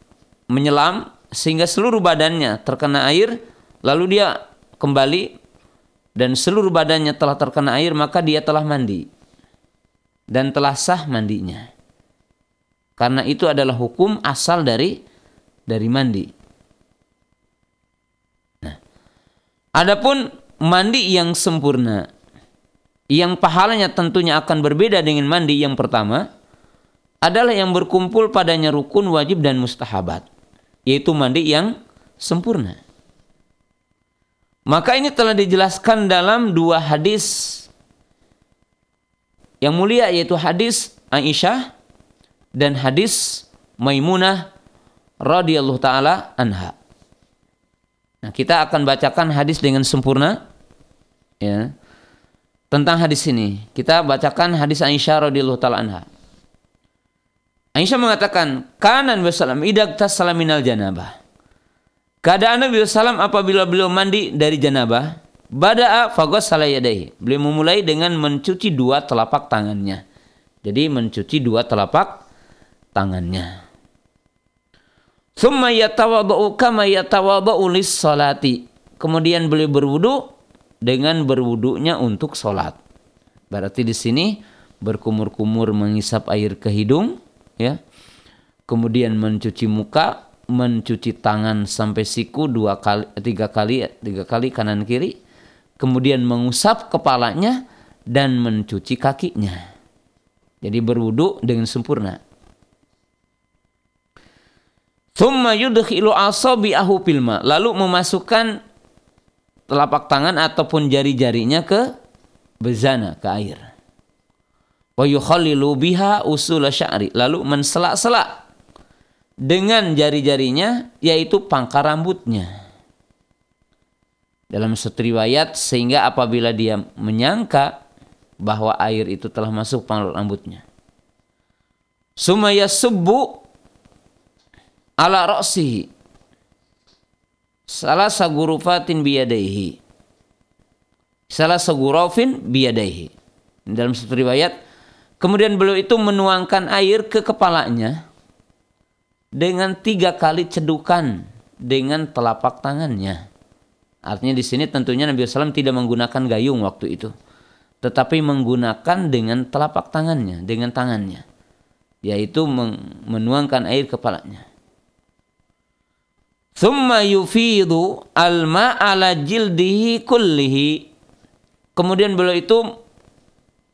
menyelam sehingga seluruh badannya terkena air lalu dia kembali dan seluruh badannya telah terkena air maka dia telah mandi dan telah sah mandinya. Karena itu adalah hukum asal dari dari mandi. Nah adapun mandi yang sempurna yang pahalanya tentunya akan berbeda dengan mandi yang pertama adalah yang berkumpul padanya rukun wajib dan mustahabat yaitu mandi yang sempurna. Maka ini telah dijelaskan dalam dua hadis. Yang mulia yaitu hadis Aisyah dan hadis Maimunah radhiyallahu taala anha. Nah, kita akan bacakan hadis dengan sempurna. Ya tentang hadis ini. Kita bacakan hadis Aisyah radhiyallahu taala anha. Aisyah mengatakan, "Kanan wasallam idak tasalaminal janabah." Keadaan Nabi SAW apabila beliau mandi dari janabah, bada'a fagos salayadai. Beliau memulai dengan mencuci dua telapak tangannya. Jadi mencuci dua telapak tangannya. Thumma yatawadau kama yatawadau lis salati. Kemudian beliau berwudu dengan berwudunya untuk sholat. Berarti di sini berkumur-kumur mengisap air ke hidung, ya. Kemudian mencuci muka, mencuci tangan sampai siku dua kali, tiga kali, tiga kali kanan kiri. Kemudian mengusap kepalanya dan mencuci kakinya. Jadi berwudu dengan sempurna. Thumma yudkhilu asabi'ahu filma. Lalu memasukkan telapak tangan ataupun jari-jarinya ke bezana, ke air. Biha usul sya'ri. Lalu menselak-selak dengan jari-jarinya yaitu pangkar rambutnya. Dalam satu riwayat sehingga apabila dia menyangka bahwa air itu telah masuk pangkar rambutnya. Sumaya subuh ala ra'sihi salah sagurufatin biyadaihi. Salah sagurafin biyadaihi. Dalam satu riwayat. Kemudian beliau itu menuangkan air ke kepalanya dengan tiga kali cedukan dengan telapak tangannya. Artinya di sini tentunya Nabi SAW tidak menggunakan gayung waktu itu tetapi menggunakan dengan telapak tangannya dengan tangannya yaitu menuangkan air kepalanya Thumma yufidu alma ala jildihi kullihi. Kemudian beliau itu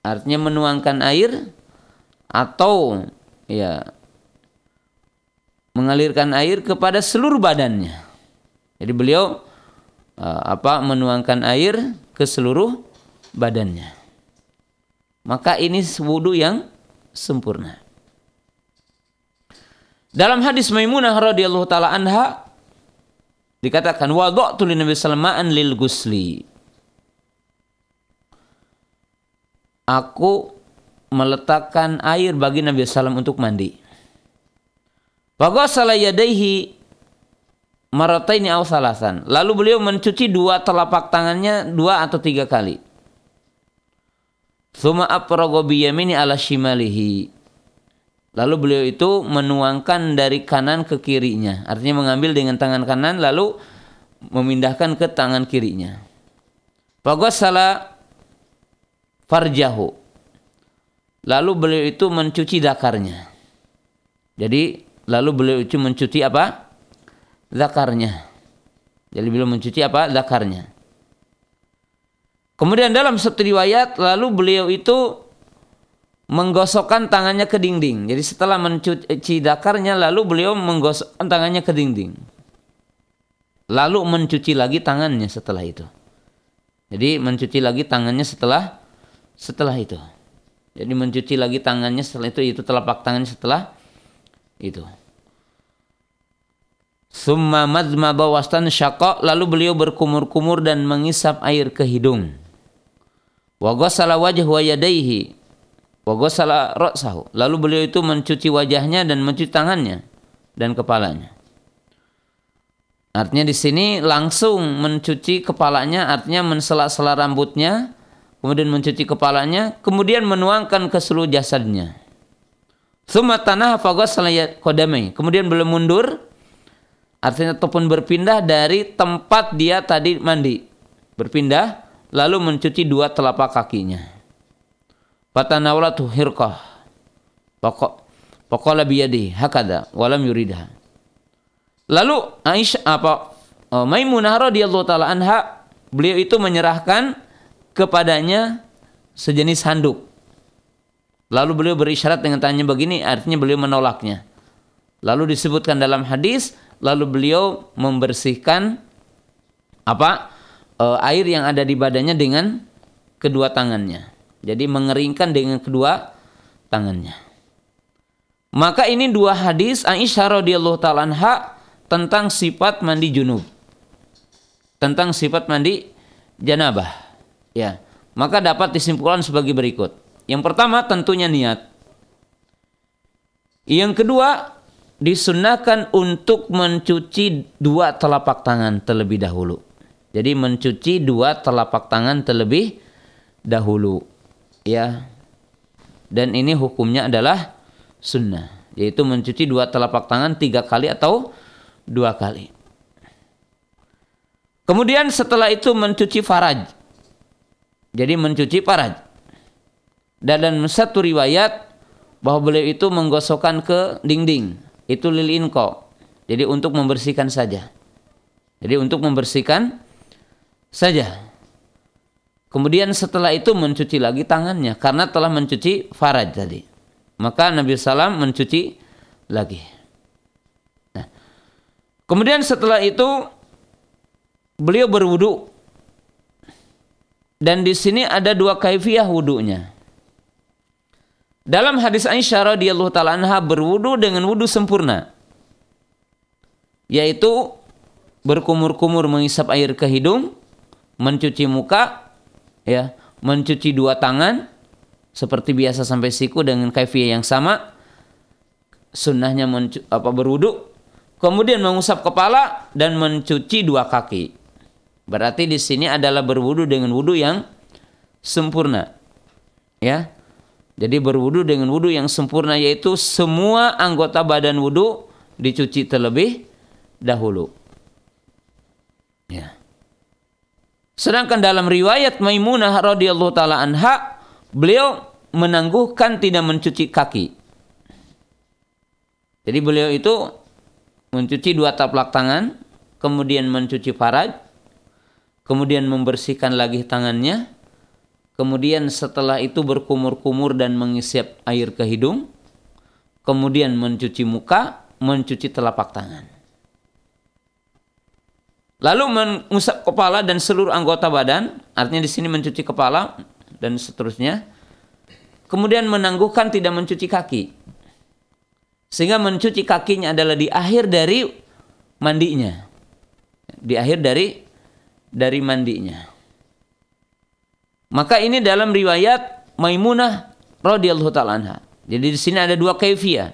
artinya menuangkan air atau ya mengalirkan air kepada seluruh badannya. Jadi beliau uh, apa menuangkan air ke seluruh badannya. Maka ini wudhu yang sempurna. Dalam hadis Maimunah radhiyallahu taala anha Dikatakan wada'tu li Nabi sallallahu lil gusli. Aku meletakkan air bagi Nabi SAW untuk mandi. Faghasala yadaihi marataini aw salasan. Lalu beliau mencuci dua telapak tangannya dua atau tiga kali. Suma aprago biyamini ala shimalihi. Lalu beliau itu menuangkan dari kanan ke kirinya. Artinya mengambil dengan tangan kanan lalu memindahkan ke tangan kirinya. salah farjahu. Lalu beliau itu mencuci dakarnya. Jadi lalu beliau itu mencuci apa? Zakarnya. Jadi beliau mencuci apa? Zakarnya. Kemudian dalam satu riwayat lalu beliau itu menggosokkan tangannya ke dinding. Jadi setelah mencuci dakarnya lalu beliau menggosokkan tangannya ke dinding. Lalu mencuci lagi tangannya setelah itu. Jadi mencuci lagi tangannya setelah setelah itu. Jadi mencuci lagi tangannya setelah itu itu telapak tangannya setelah itu. Summa madmada wastan syaqa lalu beliau berkumur-kumur dan mengisap air ke hidung. Wa ghassala wajhahu wa yadayhi Wagosala roksahu. Lalu beliau itu mencuci wajahnya dan mencuci tangannya dan kepalanya. Artinya di sini langsung mencuci kepalanya, artinya mensela-sela rambutnya, kemudian mencuci kepalanya, kemudian menuangkan ke seluruh jasadnya. Suma tanah kodamai. Kemudian beliau mundur, artinya ataupun berpindah dari tempat dia tadi mandi. Berpindah, lalu mencuci dua telapak kakinya. Fatanawlatu hirqah. Pokok Pokoklah biyadi hakada walam yuridha. Lalu Aisyah apa oh, Maimunah radhiyallahu taala anha beliau itu menyerahkan kepadanya sejenis handuk. Lalu beliau berisyarat dengan tanya begini artinya beliau menolaknya. Lalu disebutkan dalam hadis lalu beliau membersihkan apa uh, air yang ada di badannya dengan kedua tangannya. Jadi mengeringkan dengan kedua tangannya. Maka ini dua hadis Aisyah radhiyallahu taala anha tentang sifat mandi junub. Tentang sifat mandi janabah. Ya. Maka dapat disimpulkan sebagai berikut. Yang pertama tentunya niat. Yang kedua disunahkan untuk mencuci dua telapak tangan terlebih dahulu. Jadi mencuci dua telapak tangan terlebih dahulu ya dan ini hukumnya adalah sunnah yaitu mencuci dua telapak tangan tiga kali atau dua kali. Kemudian setelah itu mencuci faraj. Jadi mencuci faraj. Dan dalam satu riwayat bahwa beliau itu menggosokkan ke dinding. Itu lil inko. Jadi untuk membersihkan saja. Jadi untuk membersihkan saja. Kemudian setelah itu mencuci lagi tangannya karena telah mencuci faraj tadi. Maka Nabi Sallam mencuci lagi. Nah, kemudian setelah itu beliau berwudu dan di sini ada dua kaifiah wudunya. Dalam hadis Aisyah radhiyallahu taala anha berwudu dengan wudu sempurna. Yaitu berkumur-kumur mengisap air ke hidung, mencuci muka, ya, mencuci dua tangan seperti biasa sampai siku dengan kaifiah yang sama. Sunnahnya apa berwudu, kemudian mengusap kepala dan mencuci dua kaki. Berarti di sini adalah berwudu dengan wudu yang sempurna. Ya. Jadi berwudu dengan wudu yang sempurna yaitu semua anggota badan wudu dicuci terlebih dahulu. Ya. Sedangkan dalam riwayat Maimunah radhiyallahu taala anha, beliau menangguhkan tidak mencuci kaki. Jadi beliau itu mencuci dua taplak tangan, kemudian mencuci faraj, kemudian membersihkan lagi tangannya, kemudian setelah itu berkumur-kumur dan mengisap air ke hidung, kemudian mencuci muka, mencuci telapak tangan. Lalu mengusap kepala dan seluruh anggota badan, artinya di sini mencuci kepala dan seterusnya. Kemudian menangguhkan tidak mencuci kaki. Sehingga mencuci kakinya adalah di akhir dari mandinya. Di akhir dari dari mandinya. Maka ini dalam riwayat Maimunah radhiyallahu taala anha. Jadi di sini ada dua kaifiyah.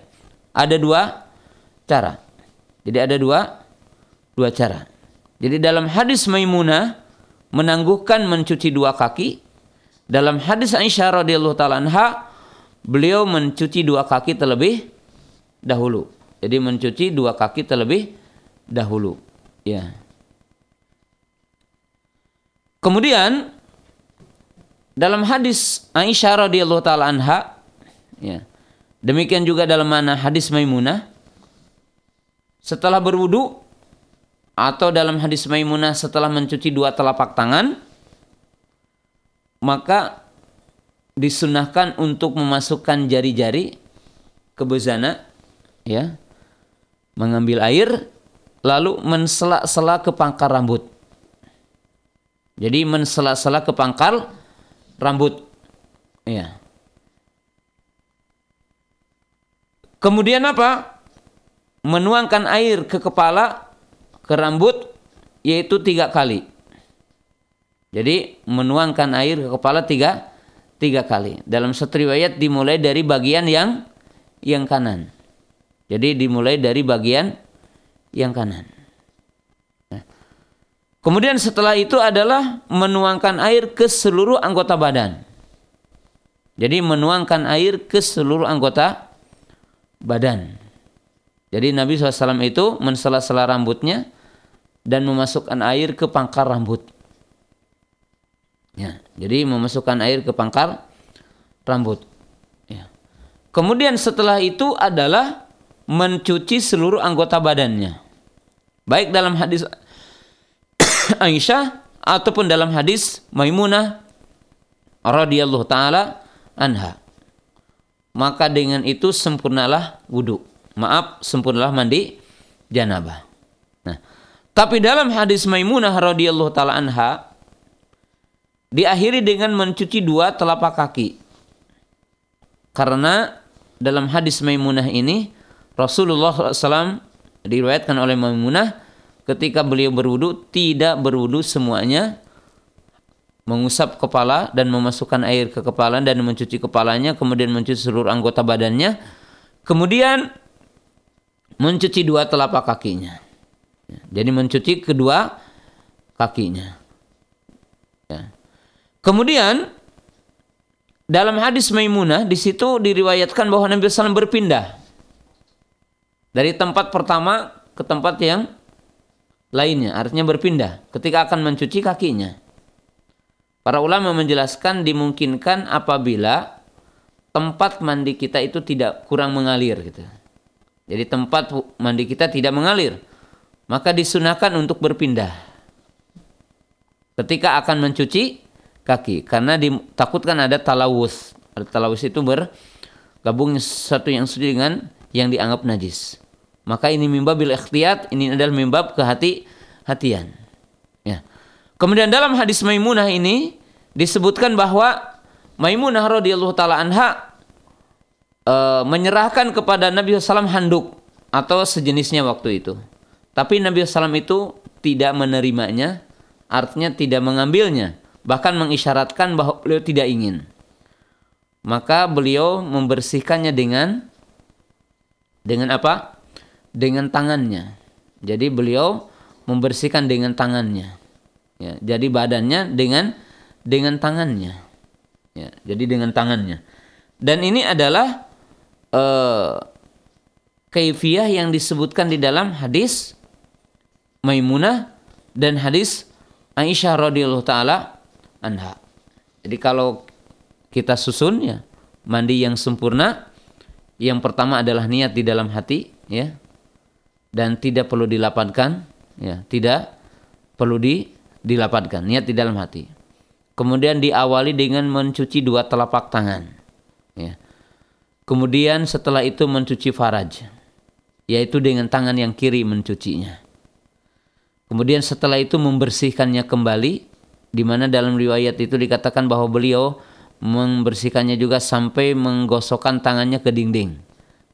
Ada dua cara. Jadi ada dua dua cara. Jadi dalam hadis Maimunah menangguhkan mencuci dua kaki. Dalam hadis Aisyah radhiyallahu taala anha beliau mencuci dua kaki terlebih dahulu. Jadi mencuci dua kaki terlebih dahulu. Ya. Kemudian dalam hadis Aisyah radhiyallahu taala anha ya. Demikian juga dalam mana hadis Maimunah setelah berwudu atau dalam hadis Maimunah setelah mencuci dua telapak tangan maka disunahkan untuk memasukkan jari-jari ke bezana ya mengambil air lalu mensela-sela ke pangkal rambut jadi mensela-sela ke pangkal rambut. Ya. Kemudian apa? Menuangkan air ke kepala, ke rambut, yaitu tiga kali. Jadi menuangkan air ke kepala tiga, tiga kali. Dalam satu riwayat dimulai dari bagian yang yang kanan. Jadi dimulai dari bagian yang kanan. Kemudian setelah itu adalah menuangkan air ke seluruh anggota badan. Jadi menuangkan air ke seluruh anggota badan. Jadi Nabi SAW itu mensela-sela rambutnya dan memasukkan air ke pangkal rambut. Ya, jadi memasukkan air ke pangkal rambut. Ya. Kemudian setelah itu adalah mencuci seluruh anggota badannya. Baik dalam hadis Aisyah ataupun dalam hadis Maimunah radhiyallahu taala anha. Maka dengan itu sempurnalah wudhu. Maaf, sempurnalah mandi janabah. Tapi dalam hadis Maimunah radhiyallahu taala anha diakhiri dengan mencuci dua telapak kaki. Karena dalam hadis Maimunah ini Rasulullah SAW diriwayatkan oleh Maimunah ketika beliau berwudu tidak berwudu semuanya mengusap kepala dan memasukkan air ke kepala dan mencuci kepalanya kemudian mencuci seluruh anggota badannya kemudian mencuci dua telapak kakinya jadi mencuci kedua kakinya ya. kemudian dalam hadis Maimunah di situ diriwayatkan bahwa Nabi SAW berpindah dari tempat pertama ke tempat yang lainnya, artinya berpindah ketika akan mencuci kakinya. Para ulama menjelaskan dimungkinkan apabila tempat mandi kita itu tidak kurang mengalir gitu. Jadi tempat mandi kita tidak mengalir, maka disunahkan untuk berpindah. Ketika akan mencuci kaki, karena ditakutkan ada talawus. Ada talawus itu bergabung satu yang suci dengan yang dianggap najis. Maka ini bil ikhtiyat, ini adalah mimbab kehati-hatian. Ya. Kemudian dalam hadis Maimunah ini disebutkan bahwa Maimunah radhiyallahu taala anha e, menyerahkan kepada Nabi SAW handuk atau sejenisnya waktu itu. Tapi Nabi SAW itu tidak menerimanya, artinya tidak mengambilnya, bahkan mengisyaratkan bahwa beliau tidak ingin. Maka beliau membersihkannya dengan dengan apa? Dengan tangannya. Jadi beliau membersihkan dengan tangannya. Ya, jadi badannya dengan dengan tangannya. Ya, jadi dengan tangannya. Dan ini adalah uh, kaifiah yang disebutkan di dalam hadis Maimunah dan hadis Aisyah radhiyallahu taala anha. Jadi kalau kita susun ya mandi yang sempurna yang pertama adalah niat di dalam hati ya. Dan tidak perlu dilapatkan ya, tidak perlu di dilapatkan, niat di dalam hati. Kemudian diawali dengan mencuci dua telapak tangan. Ya. Kemudian setelah itu mencuci faraj, yaitu dengan tangan yang kiri mencucinya. Kemudian setelah itu membersihkannya kembali, di mana dalam riwayat itu dikatakan bahwa beliau membersihkannya juga sampai menggosokkan tangannya ke dinding.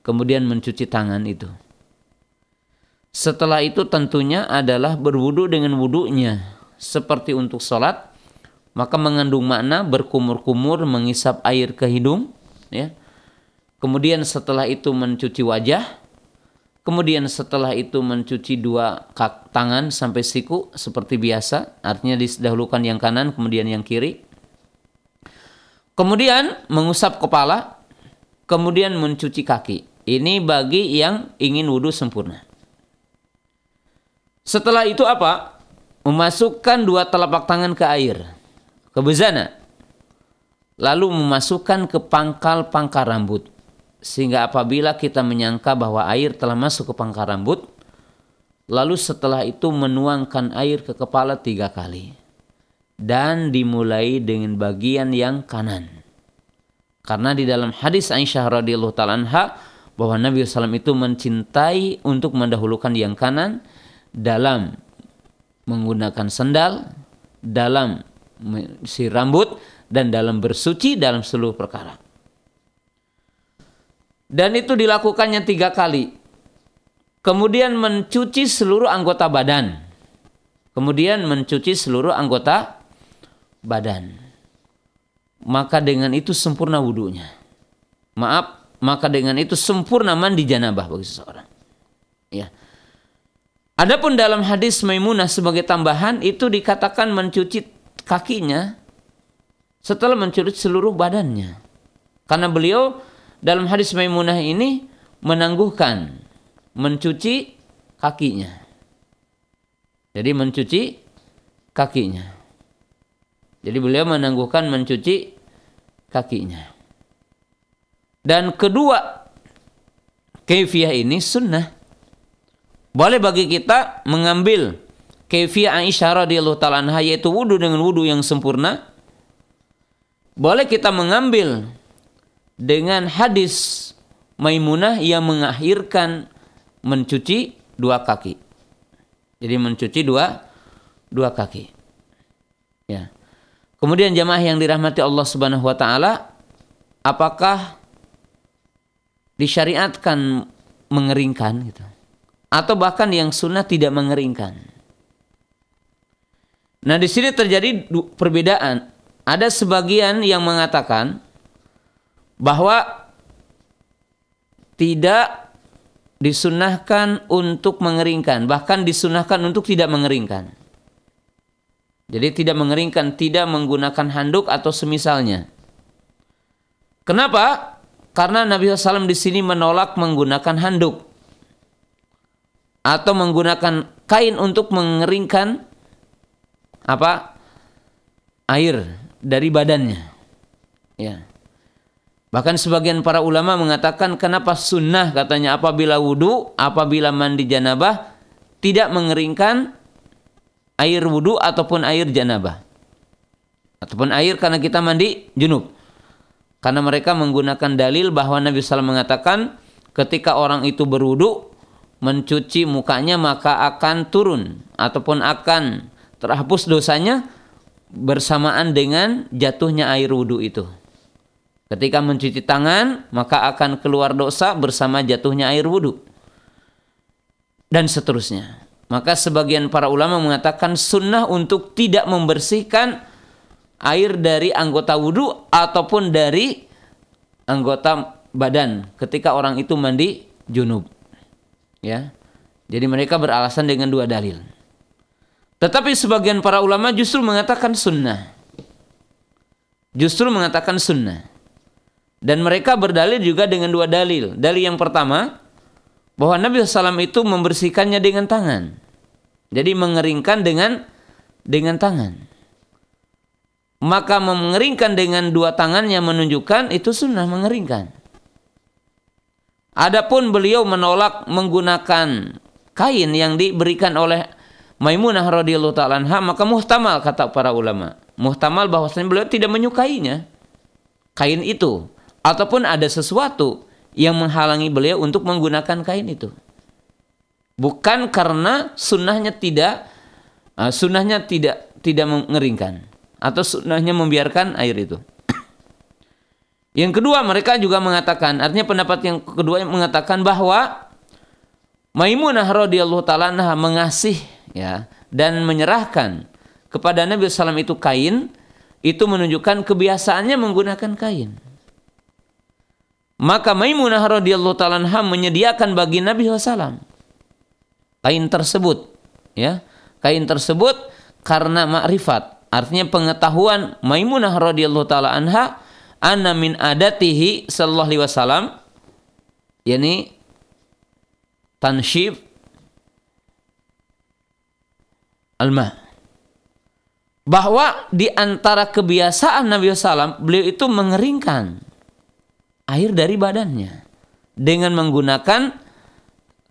Kemudian mencuci tangan itu. Setelah itu tentunya adalah berwudu dengan wudunya. Seperti untuk sholat, maka mengandung makna berkumur-kumur mengisap air ke hidung. Ya. Kemudian setelah itu mencuci wajah. Kemudian setelah itu mencuci dua kak tangan sampai siku seperti biasa. Artinya didahulukan yang kanan kemudian yang kiri Kemudian mengusap kepala, kemudian mencuci kaki. Ini bagi yang ingin wudhu sempurna. Setelah itu apa? Memasukkan dua telapak tangan ke air, ke bezana. Lalu memasukkan ke pangkal-pangkal rambut. Sehingga apabila kita menyangka bahwa air telah masuk ke pangkal rambut, lalu setelah itu menuangkan air ke kepala tiga kali dan dimulai dengan bagian yang kanan. Karena di dalam hadis Aisyah radhiyallahu taala anha bahwa Nabi SAW itu mencintai untuk mendahulukan yang kanan dalam menggunakan sendal, dalam si rambut dan dalam bersuci dalam seluruh perkara. Dan itu dilakukannya tiga kali. Kemudian mencuci seluruh anggota badan. Kemudian mencuci seluruh anggota badan. Maka dengan itu sempurna wudhunya. Maaf, maka dengan itu sempurna mandi janabah bagi seseorang. Ya. Adapun dalam hadis Maimunah sebagai tambahan itu dikatakan mencuci kakinya setelah mencuci seluruh badannya. Karena beliau dalam hadis Maimunah ini menangguhkan mencuci kakinya. Jadi mencuci kakinya. Jadi beliau menangguhkan mencuci kakinya. Dan kedua, kefiah ini sunnah. Boleh bagi kita mengambil kefiah Aisyah radhiyallahu taala yaitu wudu dengan wudu yang sempurna. Boleh kita mengambil dengan hadis Maimunah yang mengakhirkan mencuci dua kaki. Jadi mencuci dua dua kaki. Ya. Kemudian jamaah yang dirahmati Allah Subhanahu wa taala, apakah disyariatkan mengeringkan gitu? Atau bahkan yang sunnah tidak mengeringkan? Nah, di sini terjadi perbedaan. Ada sebagian yang mengatakan bahwa tidak disunahkan untuk mengeringkan, bahkan disunahkan untuk tidak mengeringkan. Jadi tidak mengeringkan, tidak menggunakan handuk atau semisalnya. Kenapa? Karena Nabi SAW di sini menolak menggunakan handuk. atau menggunakan kain untuk mengeringkan apa air dari badannya. Ya. Bahkan sebagian para ulama mengatakan kenapa sunnah katanya apabila wudhu, apabila mandi janabah tidak mengeringkan air wudhu ataupun air janabah. Ataupun air karena kita mandi junub. Karena mereka menggunakan dalil bahwa Nabi SAW mengatakan ketika orang itu berwudhu mencuci mukanya maka akan turun ataupun akan terhapus dosanya bersamaan dengan jatuhnya air wudhu itu. Ketika mencuci tangan, maka akan keluar dosa bersama jatuhnya air wudhu. Dan seterusnya. Maka sebagian para ulama mengatakan sunnah untuk tidak membersihkan air dari anggota wudhu ataupun dari anggota badan ketika orang itu mandi junub. Ya. Jadi mereka beralasan dengan dua dalil. Tetapi sebagian para ulama justru mengatakan sunnah. Justru mengatakan sunnah. Dan mereka berdalil juga dengan dua dalil. Dalil yang pertama, bahwa Nabi SAW itu membersihkannya dengan tangan. Jadi mengeringkan dengan dengan tangan. Maka mengeringkan dengan dua tangannya menunjukkan itu sunnah mengeringkan. Adapun beliau menolak menggunakan kain yang diberikan oleh Maimunah radhiyallahu taala maka muhtamal kata para ulama. Muhtamal bahwasanya beliau tidak menyukainya kain itu ataupun ada sesuatu yang menghalangi beliau untuk menggunakan kain itu. Bukan karena sunnahnya tidak uh, sunnahnya tidak tidak mengeringkan atau sunnahnya membiarkan air itu. Yang kedua mereka juga mengatakan artinya pendapat yang kedua mengatakan bahwa Maimunah radhiyallahu taala mengasih ya dan menyerahkan kepada Nabi SAW itu kain itu menunjukkan kebiasaannya menggunakan kain. Maka Maimunah radhiyallahu taala menyediakan bagi Nabi SAW kain tersebut ya. Kain tersebut karena makrifat. Artinya pengetahuan Maimunah radhiyallahu taala anha anna min adatihi sallallahu alaihi wasallam yakni tanshib alma. Bahwa di antara kebiasaan Nabi SAW beliau itu mengeringkan air dari badannya dengan menggunakan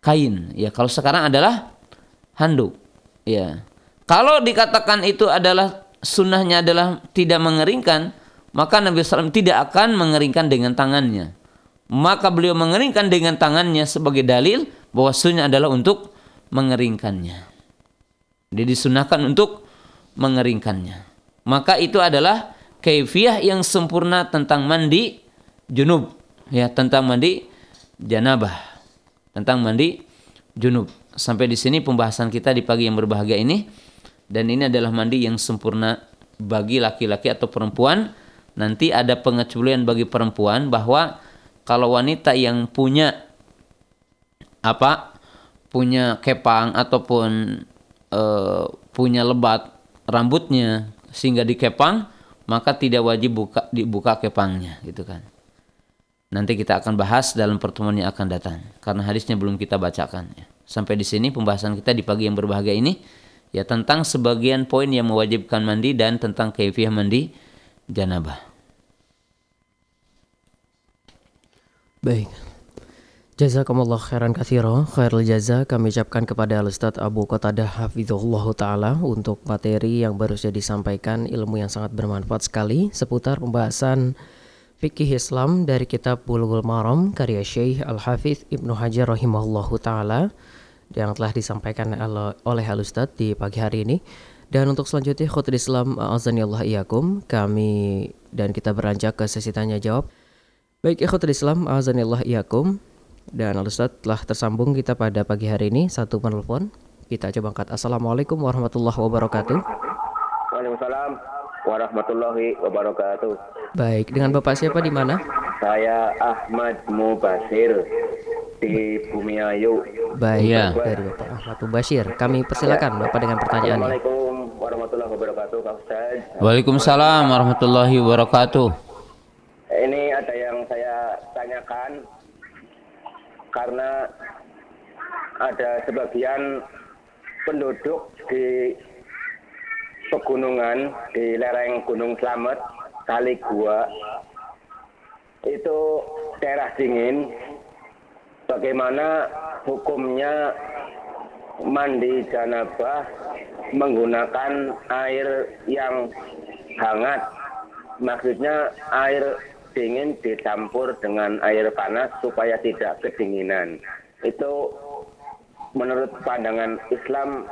kain. Ya kalau sekarang adalah handuk. Ya. Kalau dikatakan itu adalah sunnahnya adalah tidak mengeringkan maka Nabi SAW tidak akan mengeringkan dengan tangannya. Maka beliau mengeringkan dengan tangannya sebagai dalil bahwa sunnah adalah untuk mengeringkannya. Dia disunahkan untuk mengeringkannya. Maka itu adalah kaifiah yang sempurna tentang mandi junub. Ya, tentang mandi janabah. Tentang mandi junub. Sampai di sini pembahasan kita di pagi yang berbahagia ini. Dan ini adalah mandi yang sempurna bagi laki-laki atau perempuan. Nanti ada pengecualian bagi perempuan bahwa kalau wanita yang punya apa punya kepang ataupun uh, punya lebat rambutnya sehingga dikepang maka tidak wajib buka dibuka kepangnya gitu kan nanti kita akan bahas dalam pertemuan yang akan datang karena hadisnya belum kita bacakan ya. sampai di sini pembahasan kita di pagi yang berbahagia ini ya tentang sebagian poin yang mewajibkan mandi dan tentang kaifiah mandi janabah baik Jazakumullah khairan kathiro, khairul jaza kami ucapkan kepada Al-Ustaz Abu Qatadah Hafizullah Ta'ala untuk materi yang baru saja disampaikan, ilmu yang sangat bermanfaat sekali seputar pembahasan fikih Islam dari kitab Bulughul Maram karya Syekh Al-Hafiz Ibnu Hajar rahimahullah taala yang telah disampaikan oleh Al-Ustaz di pagi hari ini. Dan untuk selanjutnya khutbah Islam azanillah iyakum kami dan kita beranjak ke sesi tanya jawab. Baik ikhwatul Islam azanillah iyakum dan Ustaz telah tersambung kita pada pagi hari ini satu penelpon. Kita coba angkat. Assalamualaikum warahmatullahi wabarakatuh. Waalaikumsalam warahmatullahi wabarakatuh. Baik, dengan Bapak siapa di mana? Saya Ahmad Mubasir di Bumi Ayu. Baik, ya. dari Bapak Ahmad Mubasir. Kami persilakan ya. Bapak dengan pertanyaan. Assalamualaikum warahmatullahi wabarakatuh, Pak Ustaz. Waalaikumsalam warahmatullahi wabarakatuh. Ini ada yang saya tanyakan karena ada sebagian penduduk di pegunungan di lereng Gunung Slamet, Kali Gua, itu daerah dingin. Bagaimana hukumnya mandi janabah menggunakan air yang hangat? Maksudnya air dingin dicampur dengan air panas supaya tidak kedinginan. Itu menurut pandangan Islam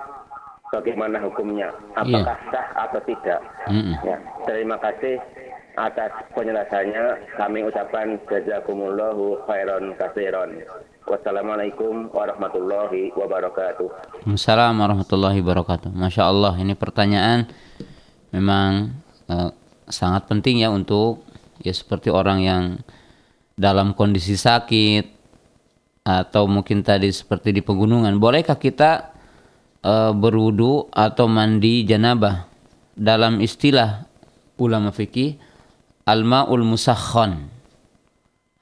bagaimana hukumnya? Apakah sah atau tidak? Mm-mm. Ya, terima kasih atas penjelasannya. Kami ucapkan jazakumullahu khairan kasiron. Wassalamualaikum warahmatullahi wabarakatuh. Assalamualaikum warahmatullahi wabarakatuh. Masya Allah ini pertanyaan memang eh, sangat penting ya untuk ya seperti orang yang dalam kondisi sakit atau mungkin tadi seperti di pegunungan. Bolehkah kita eh, berwudu atau mandi janabah dalam istilah ulama fikih al-maul musakhon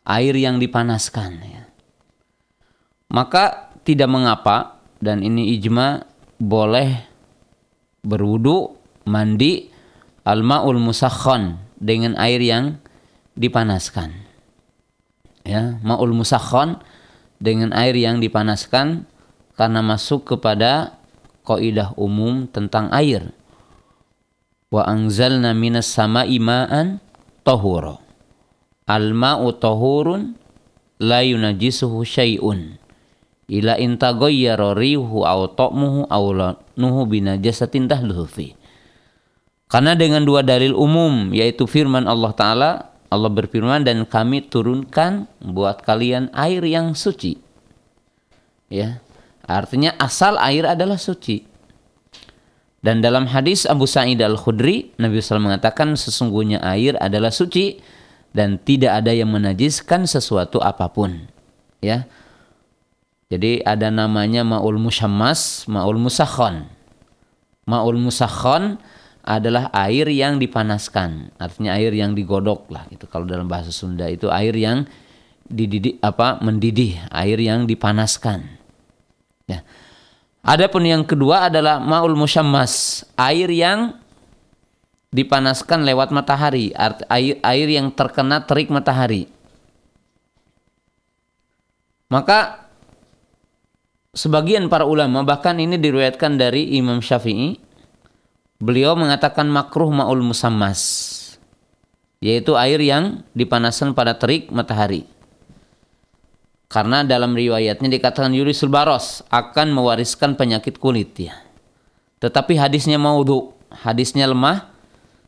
air yang dipanaskan ya. Maka tidak mengapa dan ini ijma boleh berwudu mandi al-maul musakhon dengan air yang dipanaskan. Ya, maul musakhon dengan air yang dipanaskan karena masuk kepada kaidah umum tentang air. Wa anzalna minas sama'i ma'an tahura. Al-ma'u tahurun la yunajisuhu syai'un ila in taghayyara rihu aw ta'muhu aw nuhu binajasatin tahluhu fi. Karena dengan dua dalil umum yaitu firman Allah taala Allah berfirman dan kami turunkan buat kalian air yang suci. Ya. Artinya asal air adalah suci. Dan dalam hadis Abu Sa'id Al-Khudri Nabi SAW mengatakan sesungguhnya air adalah suci dan tidak ada yang menajiskan sesuatu apa pun. Ya. Jadi ada namanya ma'ul musyammas, ma'ul musakhon. Ma'ul musakhon adalah air yang dipanaskan. Artinya air yang digodok lah itu kalau dalam bahasa Sunda itu air yang dididih apa mendidih, air yang dipanaskan. Ya. Adapun yang kedua adalah ma'ul musyammas, air yang dipanaskan lewat matahari, air air yang terkena terik matahari. Maka sebagian para ulama bahkan ini diriwayatkan dari Imam Syafi'i beliau mengatakan makruh maul musammas yaitu air yang dipanaskan pada terik matahari karena dalam riwayatnya dikatakan yurisul baros akan mewariskan penyakit kulit ya tetapi hadisnya maudhu hadisnya lemah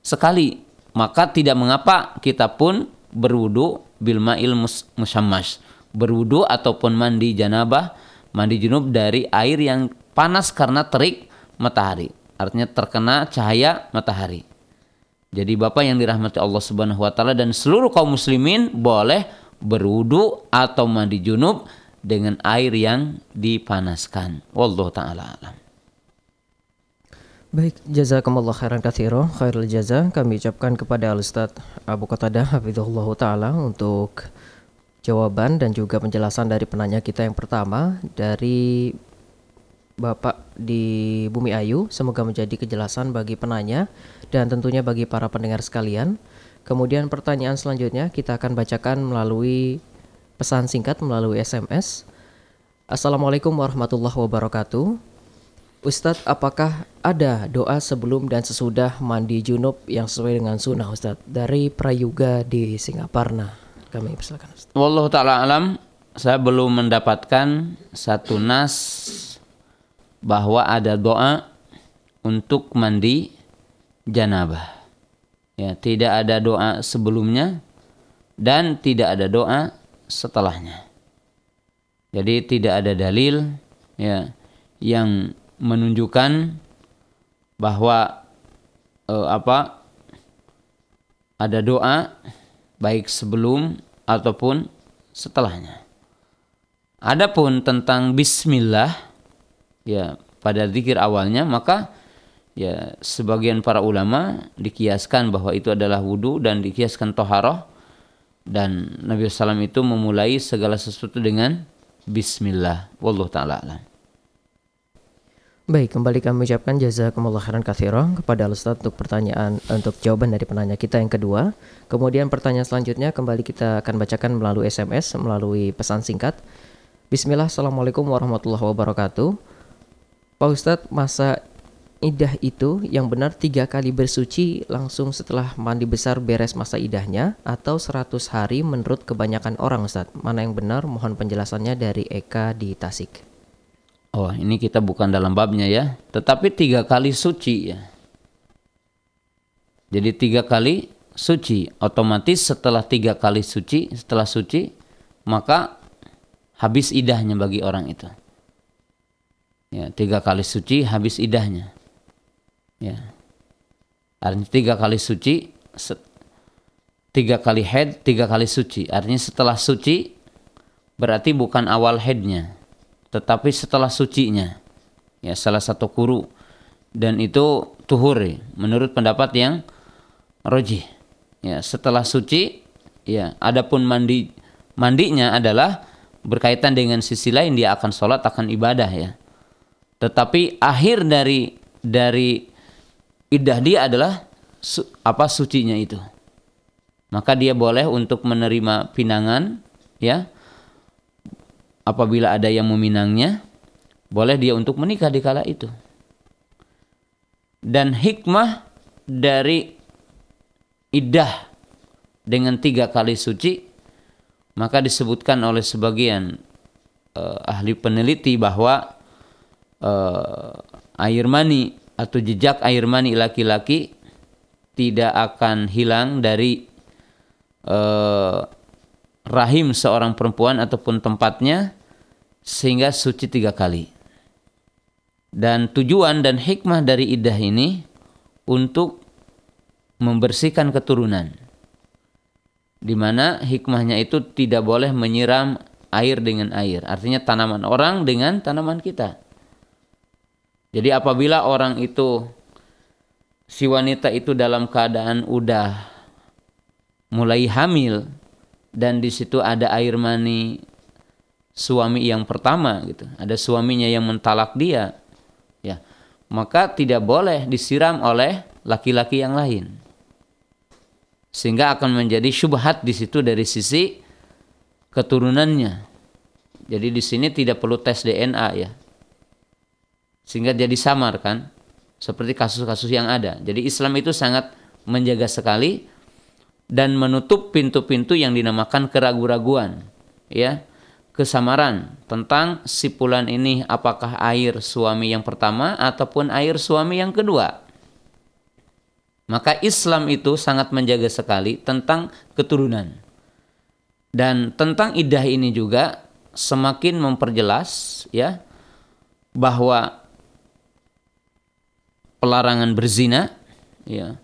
sekali maka tidak mengapa kita pun berwudu bil ma'il musammas berwudu ataupun mandi janabah mandi junub dari air yang panas karena terik matahari. Artinya terkena cahaya matahari. Jadi Bapak yang dirahmati Allah Subhanahu wa taala dan seluruh kaum muslimin boleh berwudu atau mandi junub dengan air yang dipanaskan. Wallahu taala alam. Baik, jazakumullah khairan katsiro, khairul jaza kami ucapkan kepada Al Ustaz Abu Qatadah hafizahullah taala untuk jawaban dan juga penjelasan dari penanya kita yang pertama dari Bapak di Bumi Ayu. Semoga menjadi kejelasan bagi penanya dan tentunya bagi para pendengar sekalian. Kemudian pertanyaan selanjutnya kita akan bacakan melalui pesan singkat melalui SMS. Assalamualaikum warahmatullahi wabarakatuh. Ustadz, apakah ada doa sebelum dan sesudah mandi junub yang sesuai dengan sunnah Ustadz? Dari Prayuga di Singaparna. Kami persilakan Ustadz. Wallahu taala alam, saya belum mendapatkan satu nas bahwa ada doa untuk mandi janabah. Ya, tidak ada doa sebelumnya dan tidak ada doa setelahnya. Jadi tidak ada dalil ya yang menunjukkan bahwa eh, apa ada doa baik sebelum ataupun setelahnya. Adapun tentang bismillah ya pada zikir awalnya maka ya sebagian para ulama dikiaskan bahwa itu adalah wudhu dan dikiaskan toharoh dan Nabi SAW itu memulai segala sesuatu dengan bismillah. Wallahu taala alam. Baik, kembali kami ucapkan jazakumullah khairan katsira kepada Ustaz untuk pertanyaan untuk jawaban dari penanya kita yang kedua. Kemudian pertanyaan selanjutnya kembali kita akan bacakan melalui SMS melalui pesan singkat. Bismillah, Assalamualaikum warahmatullahi wabarakatuh. Pak Ustadz, masa idah itu yang benar tiga kali bersuci langsung setelah mandi besar beres masa idahnya atau 100 hari menurut kebanyakan orang Ustadz? Mana yang benar? Mohon penjelasannya dari Eka di Tasik. Oh, ini kita bukan dalam babnya ya, tetapi tiga kali suci ya. Jadi tiga kali suci, otomatis setelah tiga kali suci, setelah suci, maka habis idahnya bagi orang itu. Ya, tiga kali suci habis idahnya. Ya. Artinya tiga kali suci, tiga kali head, tiga kali suci. Artinya setelah suci berarti bukan awal headnya tetapi setelah sucinya. Ya salah satu kuru. Dan itu tuhur menurut pendapat yang roji ya setelah suci ya adapun mandi mandinya adalah berkaitan dengan sisi lain dia akan sholat akan ibadah ya. Tetapi akhir dari dari idah dia adalah su, apa sucinya itu maka dia boleh untuk menerima pinangan ya apabila ada yang meminangnya, boleh dia untuk menikah di kala itu. Dan hikmah dari idah dengan tiga kali suci, maka disebutkan oleh sebagian uh, ahli peneliti bahwa uh, air mani atau jejak air mani laki-laki tidak akan hilang dari uh, rahim seorang perempuan ataupun tempatnya sehingga suci tiga kali. Dan tujuan dan hikmah dari idah ini untuk membersihkan keturunan. Di mana hikmahnya itu tidak boleh menyiram air dengan air. Artinya tanaman orang dengan tanaman kita. Jadi apabila orang itu si wanita itu dalam keadaan udah mulai hamil dan di situ ada air mani suami yang pertama gitu ada suaminya yang mentalak dia ya maka tidak boleh disiram oleh laki-laki yang lain. Sehingga akan menjadi syubhat di situ dari sisi keturunannya. Jadi di sini tidak perlu tes DNA ya sehingga jadi samar kan seperti kasus-kasus yang ada. Jadi Islam itu sangat menjaga sekali dan menutup pintu-pintu yang dinamakan keraguan-raguan ya. Kesamaran tentang sipulan ini apakah air suami yang pertama ataupun air suami yang kedua. Maka Islam itu sangat menjaga sekali tentang keturunan. Dan tentang idah ini juga semakin memperjelas ya bahwa pelarangan berzina ya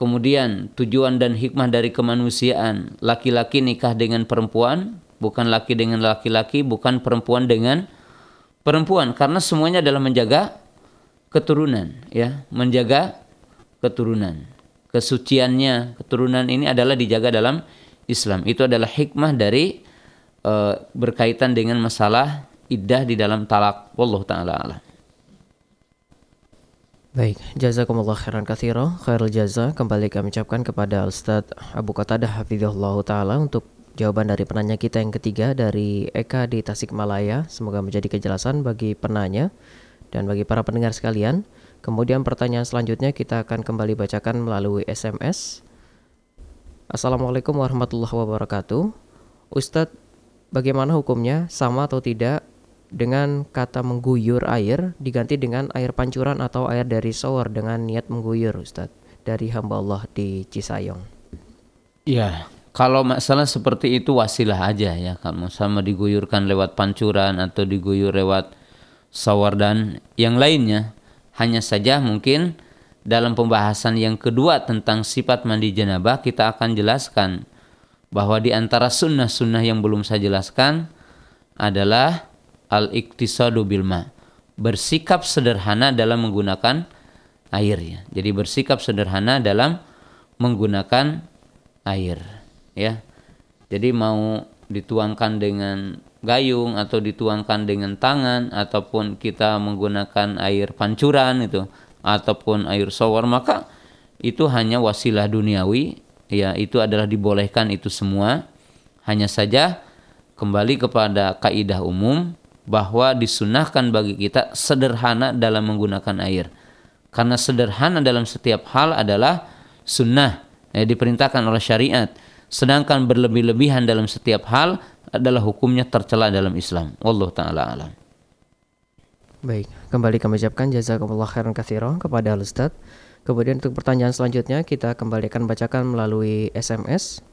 Kemudian tujuan dan hikmah dari kemanusiaan, laki-laki nikah dengan perempuan, bukan laki dengan laki-laki, bukan perempuan dengan perempuan karena semuanya adalah menjaga keturunan, ya, menjaga keturunan. Kesuciannya, keturunan ini adalah dijaga dalam Islam. Itu adalah hikmah dari uh, berkaitan dengan masalah iddah di dalam talak. Wallahu taala alam. Baik, jazakumullah khairan kathiro, khairul jaza kembali kami ucapkan kepada Ustaz Abu Qatadah Hafizullah Ta'ala untuk jawaban dari penanya kita yang ketiga dari Eka di Tasikmalaya. Semoga menjadi kejelasan bagi penanya dan bagi para pendengar sekalian. Kemudian pertanyaan selanjutnya kita akan kembali bacakan melalui SMS. Assalamualaikum warahmatullahi wabarakatuh. Ustadz, bagaimana hukumnya sama atau tidak dengan kata mengguyur air diganti dengan air pancuran atau air dari shower dengan niat mengguyur Ustadz dari hamba Allah di Cisayong. Ya, kalau masalah seperti itu wasilah aja ya kalau sama diguyurkan lewat pancuran atau diguyur lewat shower dan yang lainnya hanya saja mungkin dalam pembahasan yang kedua tentang sifat mandi janabah kita akan jelaskan bahwa di antara sunnah-sunnah yang belum saya jelaskan adalah al-iktisadu bilma. Bersikap sederhana dalam menggunakan air ya. Jadi bersikap sederhana dalam menggunakan air ya. Jadi mau dituangkan dengan gayung atau dituangkan dengan tangan ataupun kita menggunakan air pancuran itu ataupun air shower maka itu hanya wasilah duniawi ya itu adalah dibolehkan itu semua hanya saja kembali kepada kaidah umum bahwa disunahkan bagi kita sederhana dalam menggunakan air karena sederhana dalam setiap hal adalah sunnah ya, diperintahkan oleh syariat sedangkan berlebih-lebihan dalam setiap hal adalah hukumnya tercela dalam Islam. Wallahu taala alam. Baik, kembali kami ucapkan jazakumullah khairan katsira kepada Ustaz. Kemudian untuk pertanyaan selanjutnya kita kembali akan bacakan melalui SMS.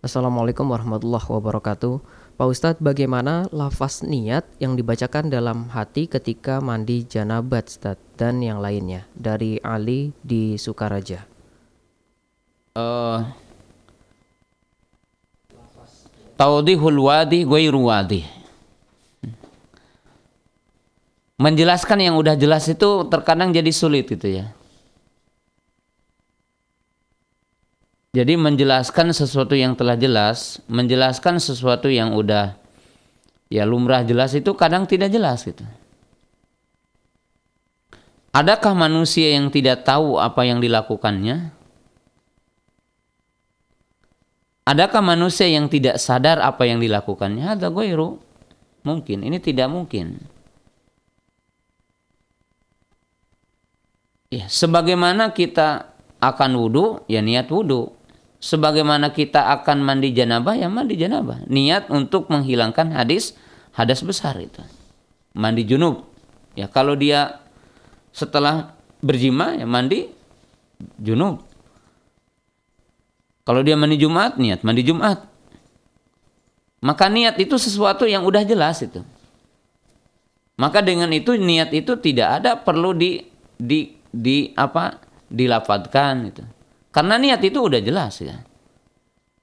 Assalamualaikum warahmatullahi wabarakatuh. Pak Ustadz, bagaimana lafaz niat yang dibacakan dalam hati ketika mandi janabat Ustadz, dan yang lainnya? Dari Ali di Sukaraja. Uh, Taudihul wadi ghairu wadi. Menjelaskan yang udah jelas itu terkadang jadi sulit gitu ya. Jadi menjelaskan sesuatu yang telah jelas, menjelaskan sesuatu yang udah ya lumrah jelas itu kadang tidak jelas gitu. Adakah manusia yang tidak tahu apa yang dilakukannya? Adakah manusia yang tidak sadar apa yang dilakukannya? Ada goiru. Mungkin. Ini tidak mungkin. Ya, sebagaimana kita akan wudhu, ya niat wudhu. Sebagaimana kita akan mandi janabah, ya mandi janabah. Niat untuk menghilangkan hadis, hadas besar itu. Mandi junub. Ya kalau dia setelah berjima, ya mandi junub. Kalau dia mandi Jumat, niat mandi Jumat. Maka niat itu sesuatu yang udah jelas itu. Maka dengan itu niat itu tidak ada perlu di di di apa dilafadkan itu. Karena niat itu udah jelas ya.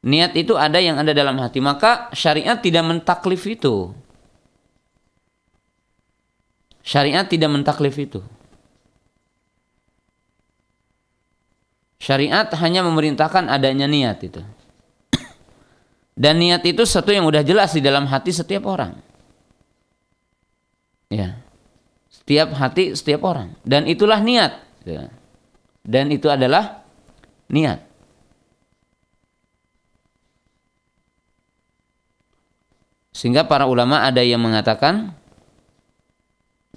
Niat itu ada yang ada dalam hati, maka syariat tidak mentaklif itu. Syariat tidak mentaklif itu. Syariat hanya memerintahkan adanya niat itu. Dan niat itu sesuatu yang udah jelas di dalam hati setiap orang. Ya. Setiap hati setiap orang. Dan itulah niat. Ya. Dan itu adalah niat. Sehingga para ulama ada yang mengatakan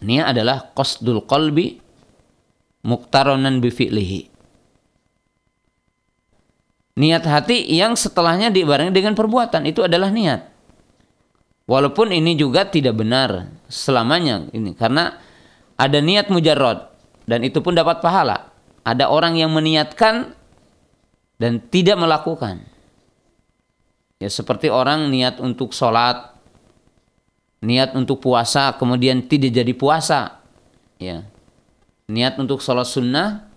niat adalah qasdul qalbi muktaronan bifi'lihi niat hati yang setelahnya dibarengi dengan perbuatan itu adalah niat. Walaupun ini juga tidak benar selamanya ini karena ada niat mujarrad dan itu pun dapat pahala. Ada orang yang meniatkan dan tidak melakukan. Ya seperti orang niat untuk sholat, niat untuk puasa kemudian tidak jadi puasa. Ya. Niat untuk sholat sunnah,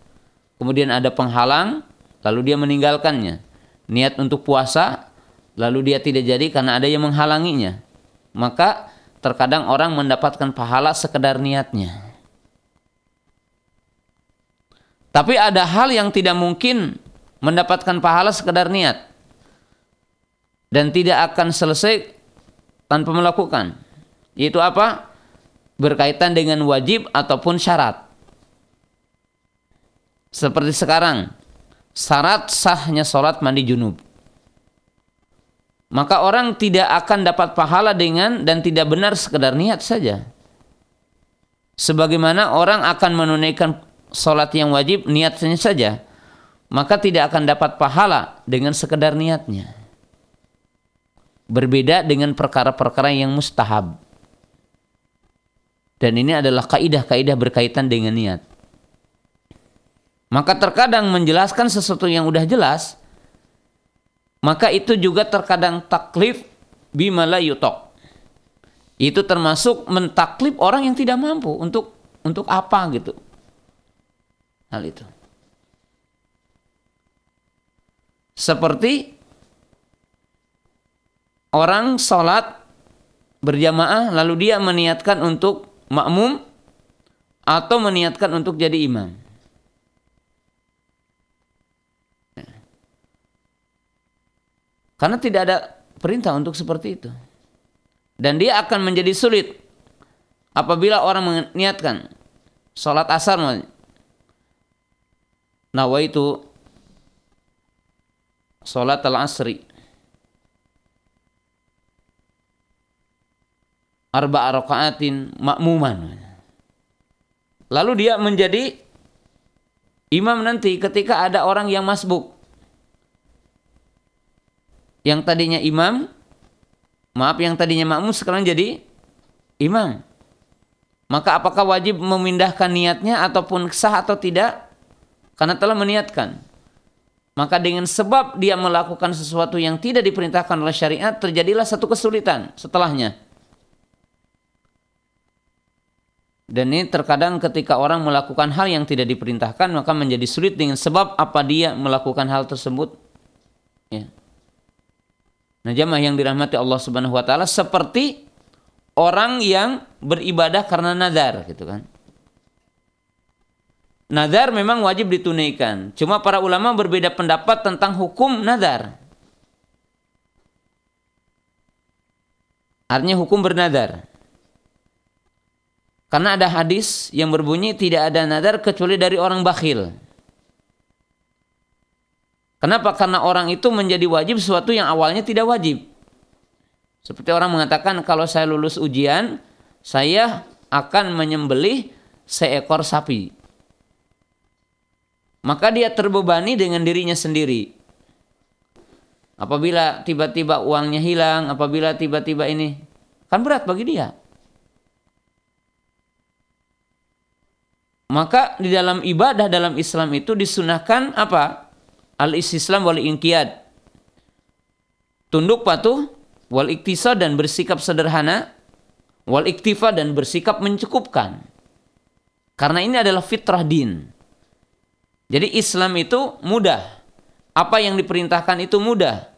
kemudian ada penghalang, lalu dia meninggalkannya. Niat untuk puasa, lalu dia tidak jadi karena ada yang menghalanginya. Maka terkadang orang mendapatkan pahala sekedar niatnya. Tapi ada hal yang tidak mungkin mendapatkan pahala sekedar niat. Dan tidak akan selesai tanpa melakukan. Yaitu apa? Berkaitan dengan wajib ataupun syarat. Seperti sekarang, syarat sahnya sholat mandi junub. Maka orang tidak akan dapat pahala dengan dan tidak benar sekedar niat saja. Sebagaimana orang akan menunaikan sholat yang wajib niatnya saja, maka tidak akan dapat pahala dengan sekedar niatnya. Berbeda dengan perkara-perkara yang mustahab. Dan ini adalah kaidah-kaidah berkaitan dengan niat. Maka terkadang menjelaskan sesuatu yang udah jelas, maka itu juga terkadang taklif bimala yutok. Itu termasuk mentaklif orang yang tidak mampu untuk untuk apa gitu. Hal itu. Seperti orang sholat berjamaah lalu dia meniatkan untuk makmum atau meniatkan untuk jadi imam. Karena tidak ada perintah untuk seperti itu. Dan dia akan menjadi sulit apabila orang meniatkan salat asar nawaitu salat al-asri arba rakaatin makmuman. Lalu dia menjadi imam nanti ketika ada orang yang masbuk. Yang tadinya imam, maaf yang tadinya makmum sekarang jadi imam. Maka apakah wajib memindahkan niatnya ataupun sah atau tidak? Karena telah meniatkan. Maka dengan sebab dia melakukan sesuatu yang tidak diperintahkan oleh syariat, terjadilah satu kesulitan setelahnya. Dan ini terkadang ketika orang melakukan hal yang tidak diperintahkan, maka menjadi sulit dengan sebab apa dia melakukan hal tersebut. Ya. Nah jamaah yang dirahmati Allah Subhanahu wa taala seperti orang yang beribadah karena nazar gitu kan. Nazar memang wajib ditunaikan. Cuma para ulama berbeda pendapat tentang hukum nazar. Artinya hukum bernadar. Karena ada hadis yang berbunyi tidak ada nazar kecuali dari orang bakhil. Kenapa? Karena orang itu menjadi wajib sesuatu yang awalnya tidak wajib. Seperti orang mengatakan kalau saya lulus ujian, saya akan menyembelih seekor sapi. Maka dia terbebani dengan dirinya sendiri. Apabila tiba-tiba uangnya hilang, apabila tiba-tiba ini, kan berat bagi dia. Maka di dalam ibadah dalam Islam itu disunahkan apa? al-istislam wal inqiyad. Tunduk patuh wal iktisa dan bersikap sederhana wal iktifa dan bersikap mencukupkan. Karena ini adalah fitrah din. Jadi Islam itu mudah. Apa yang diperintahkan itu mudah.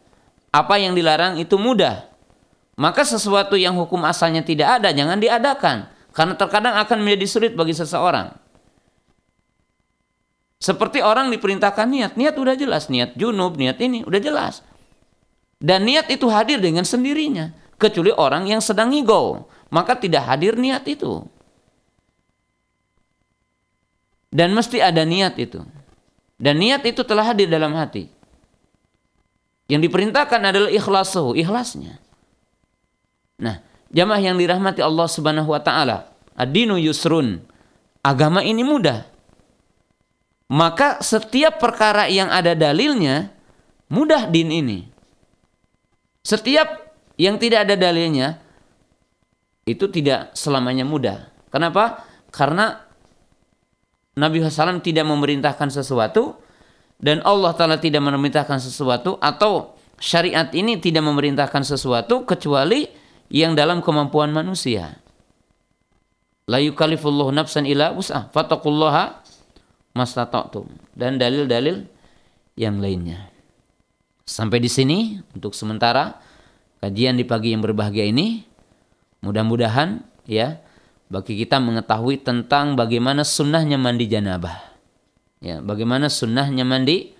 Apa yang dilarang itu mudah. Maka sesuatu yang hukum asalnya tidak ada jangan diadakan. Karena terkadang akan menjadi sulit bagi seseorang. Seperti orang diperintahkan niat, niat udah jelas, niat junub, niat ini udah jelas. Dan niat itu hadir dengan sendirinya, kecuali orang yang sedang ngigo, maka tidak hadir niat itu. Dan mesti ada niat itu. Dan niat itu telah hadir dalam hati. Yang diperintahkan adalah ikhlasuhu, ikhlasnya. Nah, jamaah yang dirahmati Allah Subhanahu wa taala, ad-dinu yusrun. Agama ini mudah maka setiap perkara yang ada dalilnya mudah din ini. Setiap yang tidak ada dalilnya itu tidak selamanya mudah. Kenapa? Karena Nabi SAW tidak memerintahkan sesuatu dan Allah Ta'ala tidak memerintahkan sesuatu atau syariat ini tidak memerintahkan sesuatu kecuali yang dalam kemampuan manusia. La yukallifullahu nafsan ila wus'ah. Fatakullaha mastata'tum dan dalil-dalil yang lainnya. Sampai di sini untuk sementara kajian di pagi yang berbahagia ini mudah-mudahan ya bagi kita mengetahui tentang bagaimana sunnahnya mandi janabah. Ya, bagaimana sunnahnya mandi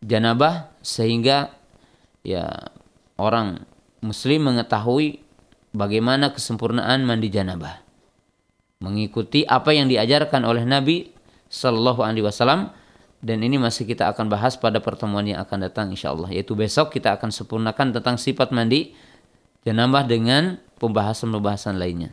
janabah sehingga ya orang muslim mengetahui bagaimana kesempurnaan mandi janabah. Mengikuti apa yang diajarkan oleh Nabi Sallallahu Alaihi Wasallam dan ini masih kita akan bahas pada pertemuan yang akan datang insya Allah yaitu besok kita akan sempurnakan tentang sifat mandi dan nambah dengan pembahasan-pembahasan lainnya.